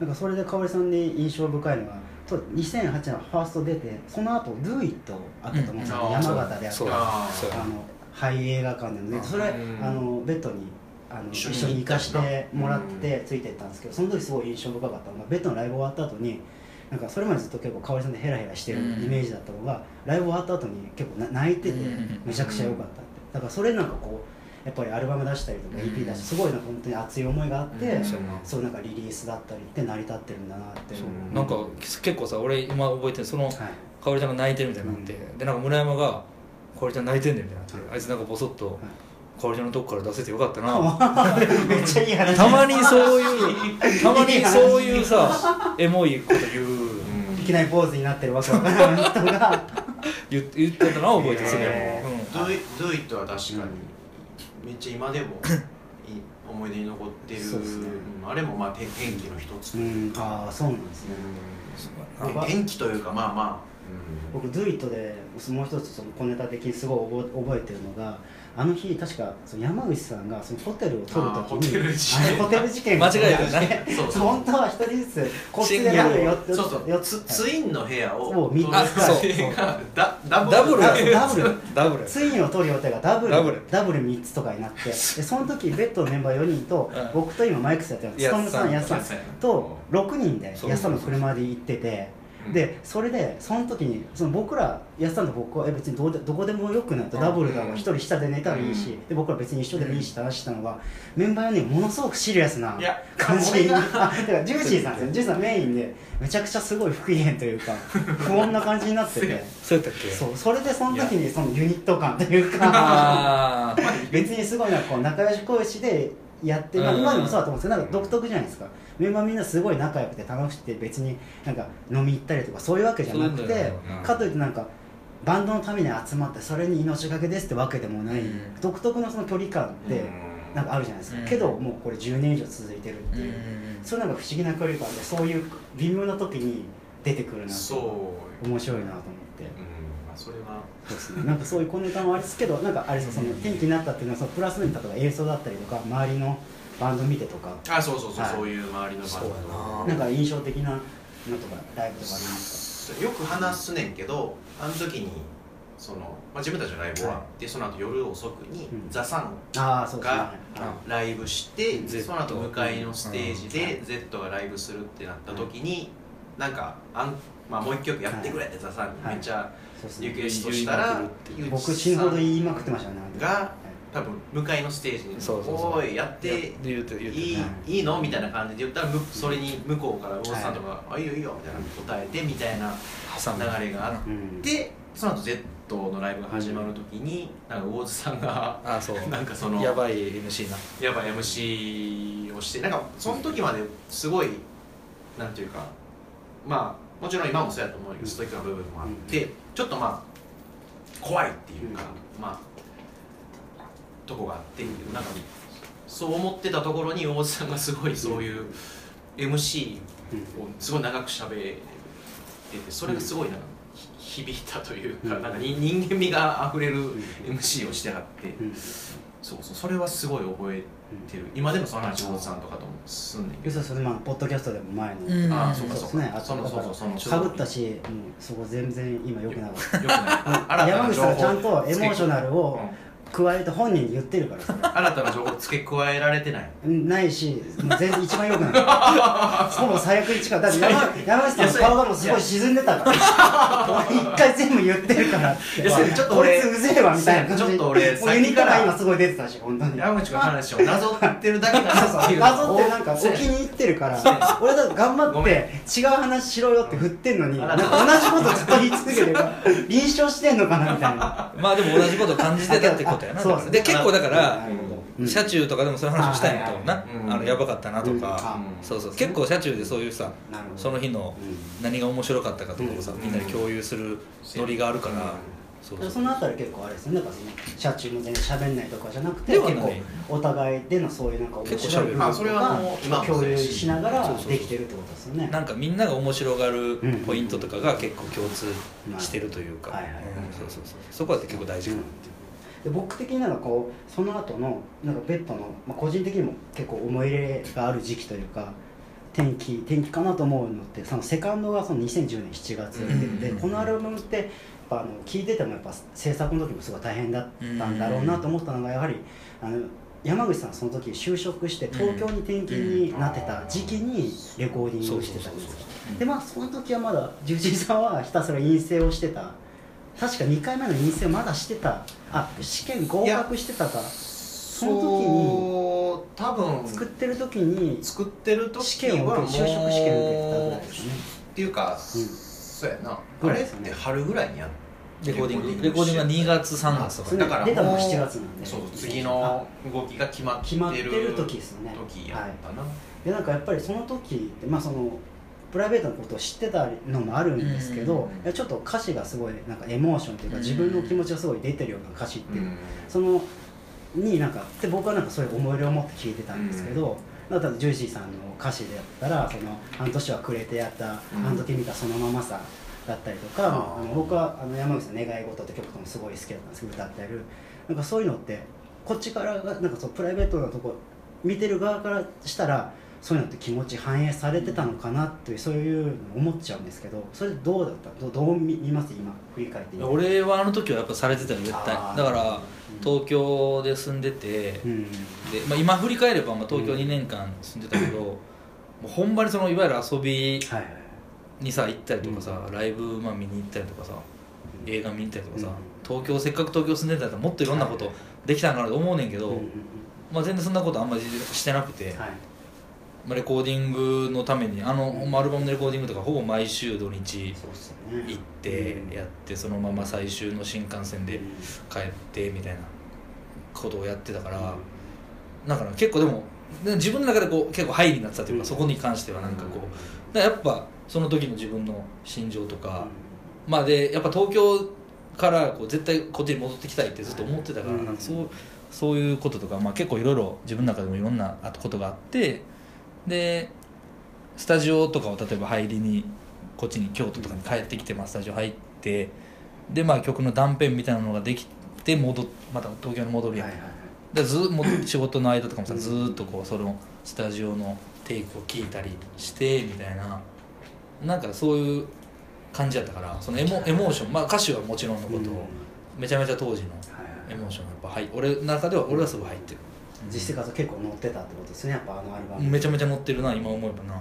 なんかそれで香織さんに印象深いのはと2008年はファースト出てその後 Do It あったと思うんですよ、うん。山形でやってそう。あの廃映画館でのね。あそれうん。あのベッドにあの一緒に一緒に行かしてもらっうてついてったんですけどその時すごい印象深かったのがベッドのライブ終わった後になんかそれまでずっと結構香織さんでヘラヘラしてるイメージだったのが、ライブ終わった後に結構な泣いててうん。めちゃくちゃ良かったって。だからそれなんかこうやっぱりアルバム出したりとか EP 出してすごいなんか本当に熱い思いがあって、うん。そうなんかリリースだったりって成り立ってるんだなってそう。う。んなんか結構さ俺今覚えてるそのはい。かおりちゃんが泣いてるみたいになって、でなんか村山が「かおりちゃん泣いてんねん」みたいになって、はい。あいつなんかボソッとはい「かおりちゃんのとこから出せてよかったな」めっちゃいい話。たまにそういう たまにそういうさエモいこと言う。いきなりポーズになってるわけわからない 人が。言って言ってたのは覚えてるそれへも、うん。Do It Do It は確かにめっちゃ今でも いい思い出に残ってる。そうですね。うんあれもまあ天天気の一つ。うん。ああそうなんですね。そう。やなあ元気というかまあまあ。僕 Do It でもう一つその小ネタ的にすごい覚え覚えてるのがあの日確かその山口さんがそのホテルを取るときにホテル事件。あれホテル事件が間違えたね。そうそう本当は一人ずつ個室でなんかよそうそう。よツツインの部屋を。そう。三 つダダブル。ダブル。ダダブル。ダブル。ツインを取る予定がダブル。ダブル。ダブル3つとかになってでその時ベッドのメンバー4人と、うん。僕と今マイクスやってるやストムさんや安さん安さんと6人で安さんの車で行っててでそれでその時にその僕らやってたのと僕はえ別にどうでどこでもよくないとダブルだわうん一人下で寝たらいいし、で僕ら別に一緒でもいいしって話したのがメンバー4人ものすごくシリアスな感じ。あだからジューシーさんですよ。ジューシーさんメインでめちゃくちゃすごい不機嫌というか 不穏な感じになってて。そうやったっけ？そうそれでその時にそのユニット感というか 別にすごいなんかこう仲良し恋しでやって、まあ、うん。今でもそうだと思うんですけどなんか独特じゃないですかメンバーみんなすごい仲良くて楽しくて別になんか飲み行ったりとかそういうわけじゃなくてかといってなんかバンドのために集まってそれに命がけですってわけでもない、うん。独特のその距離感ってなんかあるじゃないですか、うん。けどもうこれ10年以上続いてるっていう、そういうなんか不思議な距離感でそういう微妙な時に出てくるなってそう。面白いなと思って。うん。まあそれは。そうですね、なんかそういう小ネタもありですけどなんかあれですよその転機になったっていうのはそのプラス面例えば映像だったりとか周りのバンド見てとか。あそうそうそう、はい。そういう周りのバンそうやドな。なんか印象的なのとかライブとかありますよく話すねんけどあの時にその、まあ、自分たちのライブ終わって、その後夜遅くに、うん。ザ・サンがあライブして、Z その後向かいのステージうん。で Z がライブするってなった時に、なんかあん、まあ、もう一曲やってくれってザ・サンにめっちゃそうですねリクエストしたら、言い僕死ぬほど言いまくってましたねが多分向かいのステージにそうそうそう。おいやっていいはい。いいのみたいな感じで言ったらむそれに向こうから大津さんとかが「あいいよいいよ」みたいな答えてみたいな流れがあっうん。てその後 Z のライブが始まる時になんか大津さんがああそう。なんかそのやばい MC な。やばい MC をしてなんかその時まですごいなんていうかまあもちろん今もそうやと思うけどストイックな部分もあってちょっとまあ怖いっていうかまあとこがあってなんかそう思ってたところに大津さんがすごいそういう MC をすごい長く喋っててそれがすごいなんかひ響いたというかうん。なんかに人間味があふれる MC をしてはってうん。そうそうそれはすごい覚えてる。今でもその話大津さんとかともすんねんけど。そうそうまあポッドキャストでも前の。うん。ああそうかそうそうかですね。あそのそうそうそのかぶったしうんそこ全然今良くなかった。よくな 山口さんがちゃんとエモーショナルをうん加えて本人に言ってるから。新たな情報付け加えられてないうんないしもう全然一番良くない。ほぼ最悪に近いだって山山口さんの顔がもうすごい沈んでたから。俺一回全部言ってるから。っていやそれちょっと俺こいつうぜえわみたいな感じちょっと俺もうユニットが今すごい出てたし本当に。山口君の話をなぞってるだけだなっていう。謎ってなんか置そうきに入ってるから。俺だって頑張って違う話しろよって振ってんのに同じことずっと言い続けてるから。臨床してんのかなみたいな。まあでも同じことを感じてたってことやなそうだから。で結構だから車中とかでもそういう話をしたいはいはいあのやばかったなとうん。かあそうそう。結構車中でそういうさその日のうん。何が面白かったかとかをさうん。みんなで共有するノリがあるから。そうそう。そのあたり結構あれですね。なんかその車中も全然喋んないとかじゃなくて結構お互いでのそういうなんか面白い結構喋る。あそれはもう今も共有ししながらできてるってことですよね。なんかみんなが面白がるポイントとかが結構共通してるというか、そこは結構大事かなっていう、で僕的になんかこうその後のなんかベッドの、まあ、個人的にも結構思い入れがある時期というか転機転機かなと思うのってそのセカンドがその2010年7月で、うんでこのアルバムってやっぱあの聞いててもやっぱ制作の時もすごい大変だったんだろうなと思ったのがやはりあの山口さんその時就職して東京に転勤になってた時期にレコーディングをしてたんですよ。でまあその時はまだ重鎮さんはひたすら陰性をしてた確か2回目の陰性をまだしてた。あ試験合格してたかその時にに多分作ってる時に作ってる時試験を就職試験を受けてたぐらいですね。っていうか、そうやな。あれって春ぐらいにやっレコーディングレコーディングは2月3月とか。だから出たのがもう7月なんで。そう次の動きが決まって決まってるる時ですよね。時やったな、でなんかやっぱりその時ってまあそのプライベートのことを知ってたのもあるんですけうん。どいやちょっと歌詞がすごいなんかエモーションというかうん。自分の気持ちがすごい出てるような歌詞っていううん。そのになんかで僕はなんかそういう思い入れを持って聞いてたんですけど、だったらジューシーさんの歌詞でやったら「その半年はくれてやった、うん。あの時見たそのままさ」だったりとか、あの僕はあの山口さん「願い事」って曲とかもすごい好きだったんですけど歌ってやる。なんかそういうのってこっちからがなんかそうプライベートなとこ見てる側からしたらそういうのって気持ち反映されてたのかなというそういうの思っちゃうんですけどそれどうだった？どうどう見見ます？今振り返って俺はあの時はやっぱされてたよ絶対。だからうん。東京で住んでて、うん。でまあ、今振り返ればまあ東京2年間住んでたけど、もうほんまにそのいわゆる遊びにさ行ったりとかさ、ライブ、まあ、見に行ったりとかさ映画見に行ったりとかさ、うん。東京せっかく東京住んでたらもっといろんなことできたんかなと思うねんけど、うんうんうん。まあ、全然そんなことあんまりしてなくて、はい。まあ、レコーディングのためにあの、まあアルバムのレコーディングとかほぼ毎週土日行ってやってそのまま最終の新幹線で帰ってみたいなことをやってたからなんかな結構でもで自分の中でこう結構ハイになってたというか、うん。そこに関してはなんかこうやっぱその時の自分の心情とか、まあでやっぱ東京からこう絶対こっちに戻ってきたいってずっと思ってたから、そうそういうこととか、まあ、結構いろいろ自分の中でもいろんなことがあってでスタジオとかを例えば入りにこっちに京都とかに帰ってきて、まあ、スタジオ入ってで、まあ、曲の断片みたいなのができて戻っまた東京に戻るや。ん、はいはいはい。でずもう仕事の間とかもさうんずーっとこうそのスタジオのテイクを聞いたりしてみたいな。なんかそういう感じやったからそのエモエモーション。まあ歌詞はもちろんのことをめちゃめちゃ当時のエモーションがやっぱ入俺の中では俺はすごい入ってる実生活結構乗ってたってことですね。やっぱあのアルバム。めちゃめちゃ乗ってるな今思えばな。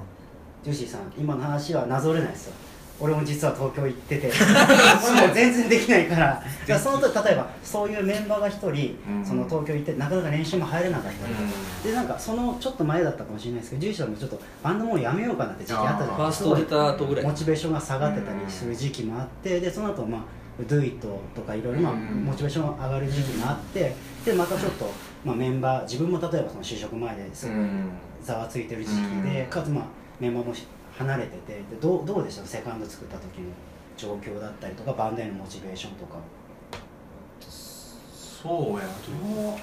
ジューシーさん今の話はなぞれないですよ。俺も実は東京行ってて。俺 も全然できないから。だからその時例えばそういうメンバーが一人、うん。その東京行ってなかなか練習も入れなかったりとか、うん。でなんかそのちょっと前だったかもしれないですけどジューシーさんもちょっとバンドもうやめようかなって時期あったじゃファないですかースト出た後ぐらい。モチベーションが下がってたりする時期もあってでその後まあ Do It とかいろいろまあうん。モチベーションが上がる時期もあってでまたちょっとまあメンバー自分も例えばその就職前ですごいざわついてる時期で、うん。かつまあメンバーも離れててでどうどうでした？セカンド作った時の状況だったりとかバンドへのモチベーションとか。そうやどうどうや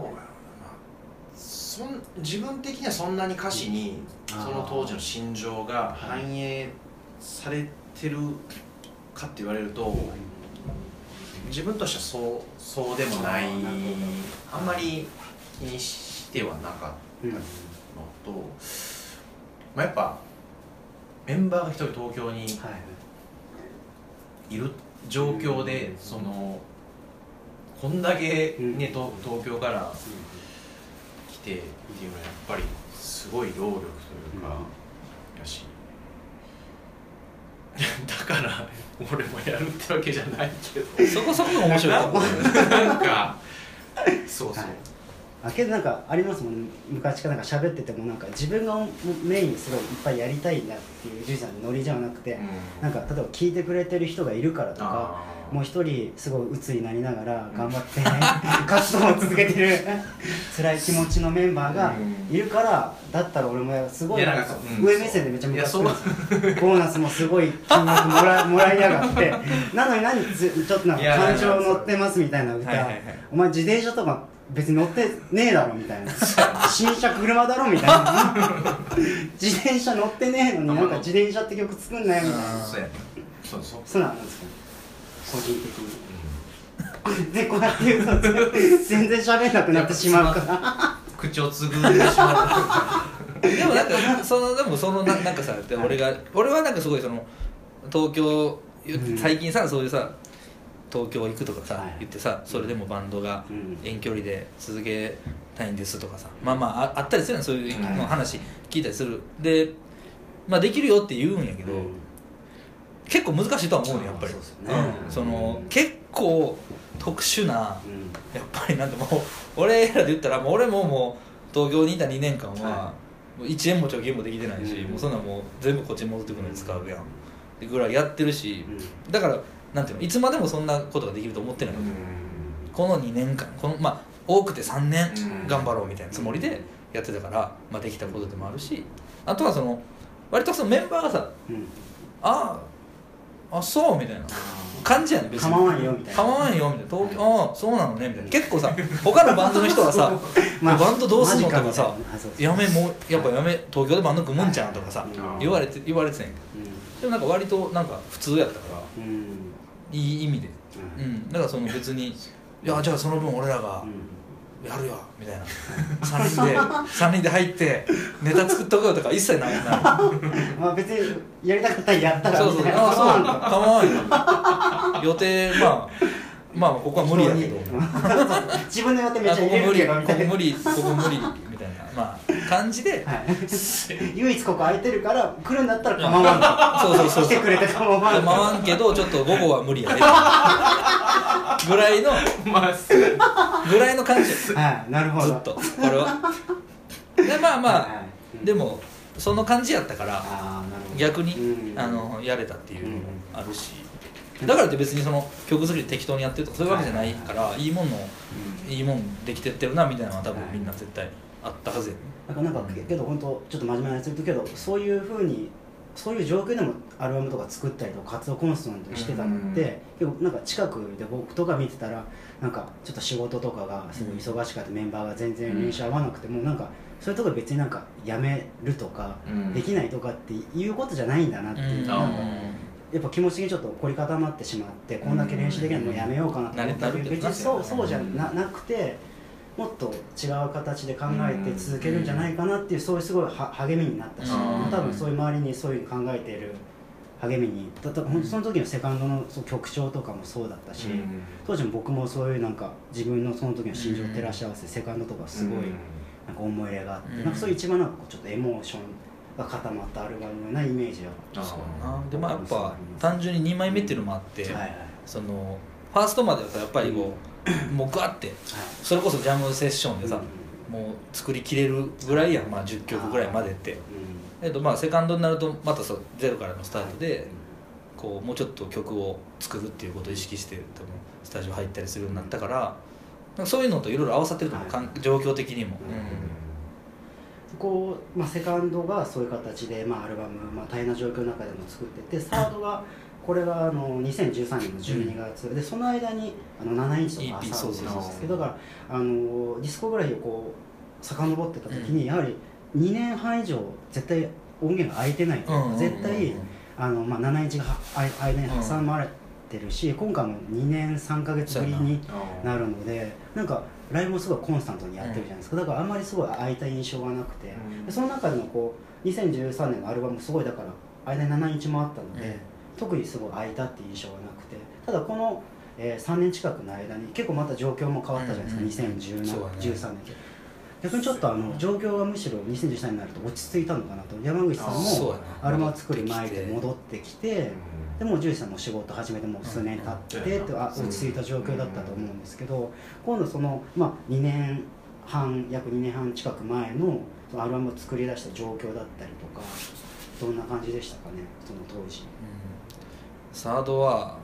ろうな。そん自分的にはそんなに歌詞にその当時の心情が反映されてるかって言われると自分としてはそうそうでもないあんまり気にしてはなかったうんのと、まあ、やっぱメンバーが一人東京にはい。いる状況でそのこんだけ、ねと東京から来てっていうのはやっぱりすごい労力というか、やし だから俺もやるってわけじゃないけど。そこそこが面白いとこなんかそうそう、はい。あけどなんかありますもん昔からなんか喋っててもなんか自分がメインにすごいいっぱいやりたいなっていうジさんのノリじゃなくて、なんか例えば聞いてくれてる人がいるからとかもう一人すごい鬱になりながら頑張って、活動を続けてる。辛い気持ちのメンバーがいるからだったら俺もすごい上目線でめちゃめちゃそう。ボーナスもすごい金額もらもらいやがって。なのに何ずちょっとなんか感情乗ってますみたいな歌、はいはいはい。お前自転車とか別に乗ってねえだろみたいな。新車車だろみたいな。自転車乗ってねえのになんか自転車って曲作んなよみたいな。そうやねそうそう。そうなんですか個人的に。でこうやって言うと全然喋んなくなってしまうから。口をつぐんでしまでもなんかそのでもそのななんかさで俺が俺はなんかすごいその東京うん。最近さそういうさ東京行くとかさ、はい。言ってさそれでもバンドがうん。遠距離で続けたいんですとかさまあまあああったりするやんそういうはい。の話聞いたりする。でまあできるよって言うんやけど、結構難しいとは思うねやっぱり。その結構特殊なうん。やっぱりなんてもう俺らで言ったらもう俺ももう東京にいた2年間ははもう1円も貯金もできてないし、うん。もうそんなんもう全部こっちに戻ってくるのに使うやん。ってぐらいやってるし。うん。だからなんていうのいつまでもそんなことができると思ってない、うこの2年間このまあ多くて3年うん。頑張ろうみたいなつもりでやってたから、まあ、できたことでもあるしあとはその割とそのメンバーがさうん。あああそう？みたいな。感じやね別に。構わんよみたいな。構わんよみたいな。東京ああそうなのねみたいな。結構さ他のバンドの人はさ まあバンドどうすんのとかさやめもうやっぱやめ東京でバンド組むんじゃんとかさうん。言われて言われてたんやけどでもなんか割となんか普通やったからいい意味で。ううん。んだからその別にいやじゃあその分俺らがやるよみたいな。3人で三人で入ってネタ作っとこうとか一切ないな。い まあ別にやりたかったらやったらそうそう。みたいな。あそう構わんよ。予定まあまあここは無理やけど。自分の予定めっあちゃ入れるここ無理ここ無理ここ無理みまあ感じで。はい、唯一ここ空いてるから来るんだったら構わん そうそうそう来てくれて構わん回んけどちょっと午後は無理やでぐらいのまあぐらいの感じ。よはいなるほど。ずっとこれは。でまあまあ、はいはい。でもその感じやったから逆に、うん。あのやれたっていうのもあるし、だからって別にその曲作り適当にやってるとかそういうわけじゃないから、いい。もんのいいもんできてってるなみたいなのは多分みんな絶対あったはずやね。なんかなんかけけど本当ちょっと真面目なやつ言うとけどそういうふうにそういう状況でもアルバムとか作ったりとか活動コンスタントにしてたのって、結構なんか近くで僕とか見てたらなんかちょっと仕事とかがすごい忙しかったメンバーが全然練習合わなくてもなんかそういうところ別になんかやめるとか、うん。できないとかっていうことじゃないんだなっていう、うん。なん。かやっぱ気持ちにちょっと凝り固まってしまってこんだけ練習できないのもうやめようかなと思ったけど別にそうそうじゃななくてもっと違う形で考えて続けるんじゃないかなっていうそういうすごいは励みになったしうん。多分そういう周りにそういう考えている励みに。だだほんとその時のセカンドのその曲調とかもそうだったし当時も僕もそういうなんか自分のその時の心情を照らし合わせてセカンドとかすごいなんか思い入れがあってうん。なんかそういう一番なんかちょっとエモーションが固まったアルバムのようなイメージはあそうなでまあやっぱ単純に2枚目っていうのもあって、はいはいはい。そのファーストまではさやっぱりこう、もうグワってそれこそジャムセッションでさ、もう作りきれるぐらいやん、まあ、10曲ぐらいまでって。えっとまあセカンドになるとまたそうゼロからのスタートでこうもうちょっと曲を作るっていうことを意識して多分スタジオ入ったりするようになったからかそういうのといろいろ合わさってると思う、はい。かん状況的にも、こう、まあ、セカンドがそういう形で、まあ、アルバム、まあ、大変な状況の中でも作っててサードがこれがあの2013年の12月、でその間にあの7インチとかうそうです。けどだからあのディスコグラフィーをこう遡ってた時に、やはり2年半以上絶対音源が空いてない。とい絶対あの、まあ、7インチが間に挟まれてるし、今回も2年3か月ぶりにな。るのでなんかライブもすごいコンスタントにやってるじゃないですか、だからあんまりすごい空いた印象がなくて、その中でもこう2013年のアルバムすごいだから間に7インチもあったので、うん特にすごい空いたっていう印象がなくてただこの、えー3年近くの間に結構また状況も変わったじゃないですか、うんうん2013そうだね。年逆にちょっとあの状況がむしろ2013年になると落ち着いたのかなと。山口さんもアルバム作る前で戻ってきて。でもう獣医さんも仕事始めてもう数年経ってって、落ち着いた状況だったと思うんですけど、今度その、まあ、2年半約2年半近く前のアルバムを作り出した状況だったりとかどんな感じでしたかねその当時、うんサードは、はい、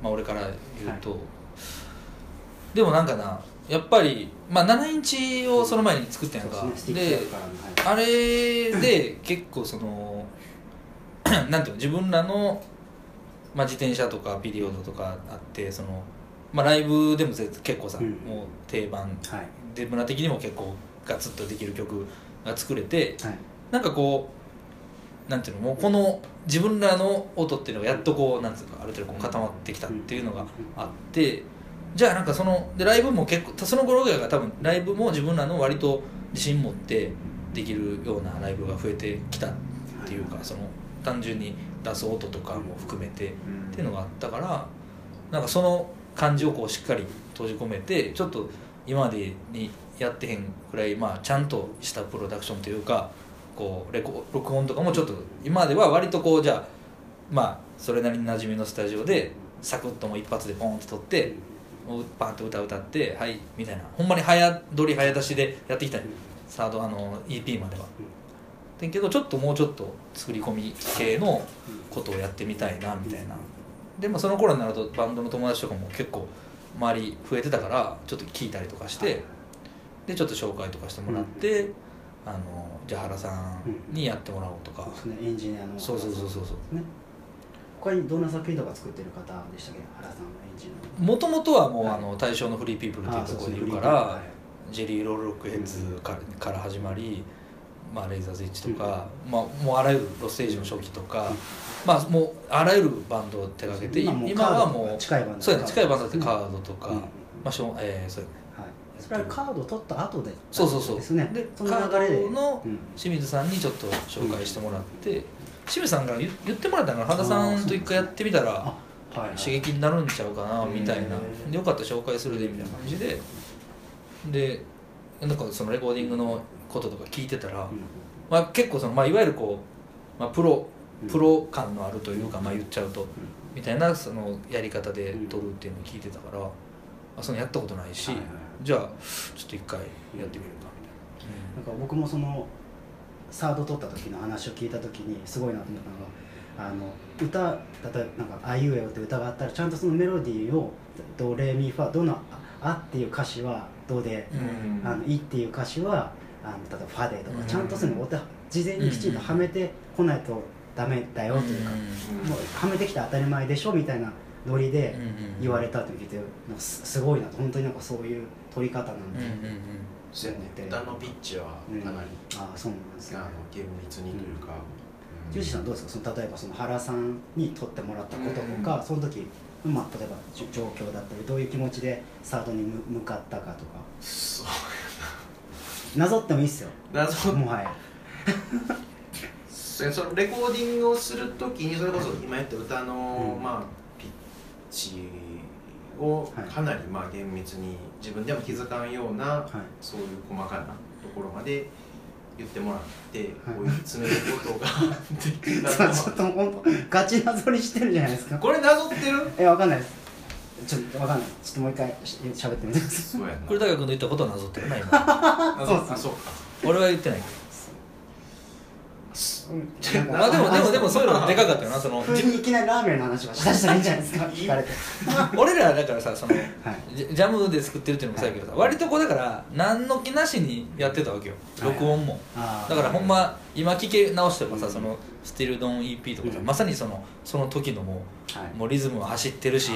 まあ、俺から言うと、でもなんかなやっぱり、まあ、7インチをその前に作ったやんか。ですね。はい。あれで 結構その なんていうの自分らの、まあ、自転車とかピリオドとかあってその、まあ、ライブでもぜ結構さ、うん。もう定番。はい。で村的にも結構ガツッとできる曲が作れてはい。なんかこうなんていうのもうこの自分らの音っていうのがやっとこうなんていうかある程度こう固まってきたっていうのがあってじゃあなんかそのでライブも結構その頃ぐらいが多分ライブも自分らの割と自信持ってできるようなライブが増えてきたっていうかその単純に出す音とかも含めてっていうのがあったからなんかその感じをこうしっかり閉じ込めてちょっと今までにやってへんくらい、まあ、ちゃんとしたプロダクションというかこうレコ録音とかもちょっと今までは割とこうじゃあまあそれなりに馴染みのスタジオでサクッともう一発でポンって撮ってもうパンと歌歌ってはいみたいな。ほんまに早撮り早出しでやってきた。サードあの EP までは。だけどちょっともうちょっと作り込み系のことをやってみたいなみたいな。でもその頃になるとバンドの友達とかも結構周り増えてたからちょっと聞いたりとかしてでちょっと紹介とかしてもらって、あのじゃあ原さんにやってもらおうとか、そうですね。エンジニアの。そうそうそうそうそう。ね。他にどんな作品とか作ってる方でしたっけ？原さんのエンジニアの。もともとはもう、はい。あの対象のフリーピープルっていうあところにいるから、ジェリーロールロックヘッズから,、から始まり、まあ、レイザーズイッチとか、まあ、もうあらゆるロステージの初期とか、まあもうあらゆるバンドを手掛けて今はもう近いバンドそうやね近いバンドってうんカードとか、うん。まあしょえーそうやね。はい、それはカード取った後でそうそうそう。ですね。でその流れで。カードのうん。清水さんにちょっと紹介してもらって、清水さんから言言ってもらったのが原田さんと一回やってみたら刺激になるんちゃうかなみたいな。よかったら紹介するでみたいな感じで。でなんかそのレコーディングのこととか聞いてたら、うん。まあ、結構その、まあ、いわゆるこう、まあ、プロうん。プロ感のあるというか、まあ、言っちゃうと、ん。みたいなそのやり方で撮るっていうのを聞いてたから、まあ、そのやったことないし、はいはいじゃあちょっと一回やってみるかな。ん。か僕もそのサード取った時の話を聞いた時にすごいなと思ったのがあの歌例えばなんか「あいうえお」って歌があったらちゃんとそのメロディーを「ドレミファド」の「あ」っていう歌詞は「ド」でみたいな、あの「い」っていう歌詞はあの例えば「ファ」でとかうん。ちゃんとその事前にきちんとはめてこないとダメだよというか、うん。もうはめてきて当たり前でしょみたいなノリで言われたって聞いてすごいなと本当になんかそういう取り方なんだうんうんうん。そうやね歌のピッチはかなり、ああそうなんですね。あの厳密にというか、ジューシーさんどうですか？その例えばその原さんに取ってもらったこととか、その時まあ例えば状況だったりどういう気持ちでサードに向向かったかとか。そうな。ぞってもいいっすよ。謎もはや。そそのレコーディングをするときにそれこそ今やった歌の、うん。まあピッチをはいかなりまあ厳密に自分でも気づかんような、はい。そういう細かなところまで言ってもらって、はい。こういう詰めることができたの そうちょっはと本当ガチなぞりしてるじゃないですか。これなぞってる？えわかんないです。ちょっとわかんない。ちょっともう一回し喋ってみてくださいそうやな。これ高君の言ったことはなぞってるな今。あそうそうあそうか。俺は言ってない。けなん。あでもでもでもそういうのでかかったよなその 急にいきなりラーメンの話をしだしたらいいんじゃないですか。聞かれて俺らだからさそのはい。ジャムで作ってるっていうのもそうやけどさ割とこうだから何の気なしにやってたわけよ。はい。録音も。だからほんま今聞き直してもさその「スティルドン EP」とかさうん。まさにそのその時のもはい。うもうリズムは走ってるし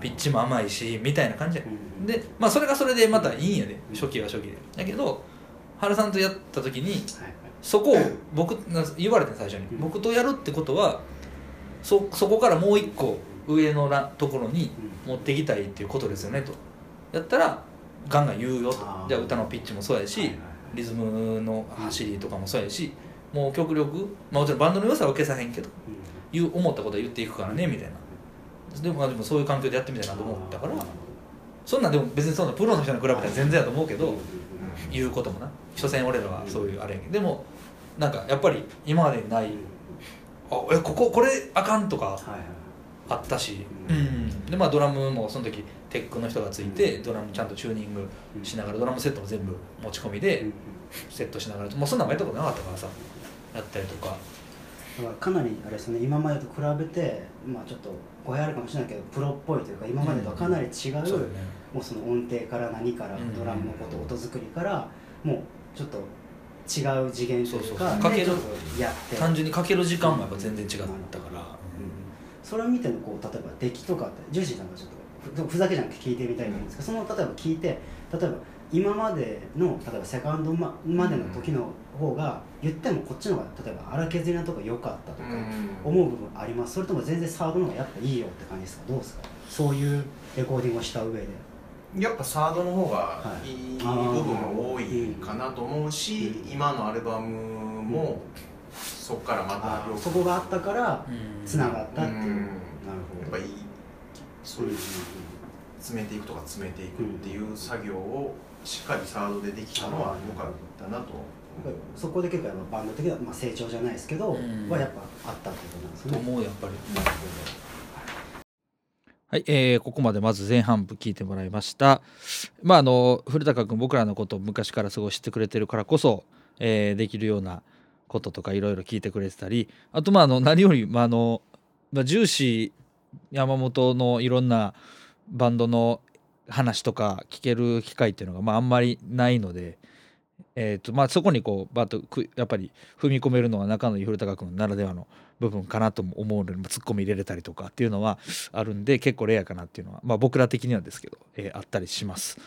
ピッチも甘いしみたいな感じや。うん。でまあそれがそれでまたいいんやで。初期は初期で。だけど原さんとやった時にはいそこを僕な言われてん最初に、うん。僕とやるってことはそそこからもう一個上のらところに持ってきたいっていうことですよねと。やったらガンガン言うよと。じゃあ歌のピッチもそうやし、はいはいリズムの走りとかもそうやしもう極力、まあ、もちろんバンドの良さは消さへんけど言う思ったことは言っていくからねみたいな。でもまあでもそういう環境でやってみたいなと思ったからそんなんでも別にそんなプロの人に比べたら全然やと思うけど、言うこともな。所詮俺らはそういうあれやけどでもなんかやっぱり今までにないあえこここれあかんとかあったし、ううん。んでまあドラムもその時テックの人がついて、ドラムちゃんとチューニングしながらドラムセットも全部持ち込みでセットしながら。もうそんなんもやったことなかったからさやったりとか。だからかなりあれですね今までと比べてまあちょっと語弊あるかもしれないけどプロっぽいというか今までとはかなり違う,、そうだよねもうその音程から何からうん。ドラムのこと音作りからもうちょっと違う次元というかかける。やって。単純にかける時間もやっぱ全然違ったから、それを見てのこう例えば出来とかってジューシーさんがちょっとふふざけじゃなくて聞いてみたいと思うんですけど、その例えば聞いて例えば今までの例えばセカンドままでの時の方が言ってもこっちの方が例えば荒削りなとこ良かったとか思う部分あります。それとも全然サードの方がやっぱいいよって感じですか？どうですか？そういう。レコーディングをした上でやっぱサードの方がはい。いい部分が多いかなと思うし、うん。今のアルバムもそこからまあたそこがあったからうん。つながったっていう、うん。なるやほど。っぱいいそういう詰めていくとか詰めていくっていう作業をしっかりサードでできたのは良かったなとそこで結構やっぱバンド的な、まあ、成長じゃないですけど、うん。はやっぱあったってことなんですとね。思うやっぱりはい、えーここまでまず前半部聞いてもらいました。まああの古高君僕らのことを昔からすごい知ってくれてるからこそ、えーできるようなこととかいろいろ聞いてくれてたりあとまああの何より、まああのまあ、重視山本のいろんなバンドの話とか聞ける機会っていうのが、まあ、あんまりないので、えーとまあ、そこにこうバッとやっぱり踏み込めるのは中野古高君ならではの部分かなとも思うのでツッコミ入れれたりとかっていうのはあるんで結構レアかなっていうのは、まあ、僕ら的にはですけど、えーあったりします。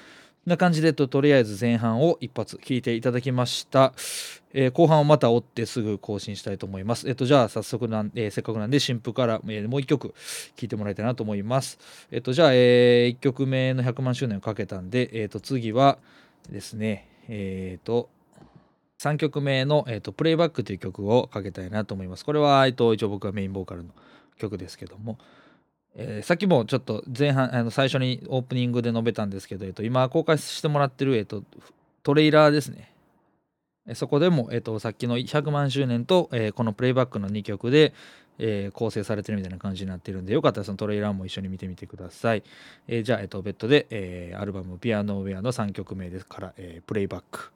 な感じでととりあえず前半を一発聞いていただきました、えー後半をまた追ってすぐ更新したいと思います。えっとじゃあ早速なん、えーせっかくなんで新譜から、えーもう一曲聴いてもらいたいなと思います。えっとじゃあ、え1曲目の100万周年をかけたんで、えっと次はですねえっ、と3曲目の、えーと「プレイバック」という曲をかけたいなと思います。これは、えーと一応僕はメインボーカルの曲ですけども、えーさっきもちょっと前半あの最初にオープニングで述べたんですけど、えっと、今公開してもらってる、えっと、トレーラーですね。そこでも、えっと、さっきの100万周年と、えーこのプレイバックの2曲で、えー構成されてるみたいな感じになってるんでよかったらそのトレーラーも一緒に見てみてください、えーじゃあ、えっと、ベッドで、えーアルバム「ピアノウェア」の3曲目ですから、えープレイバック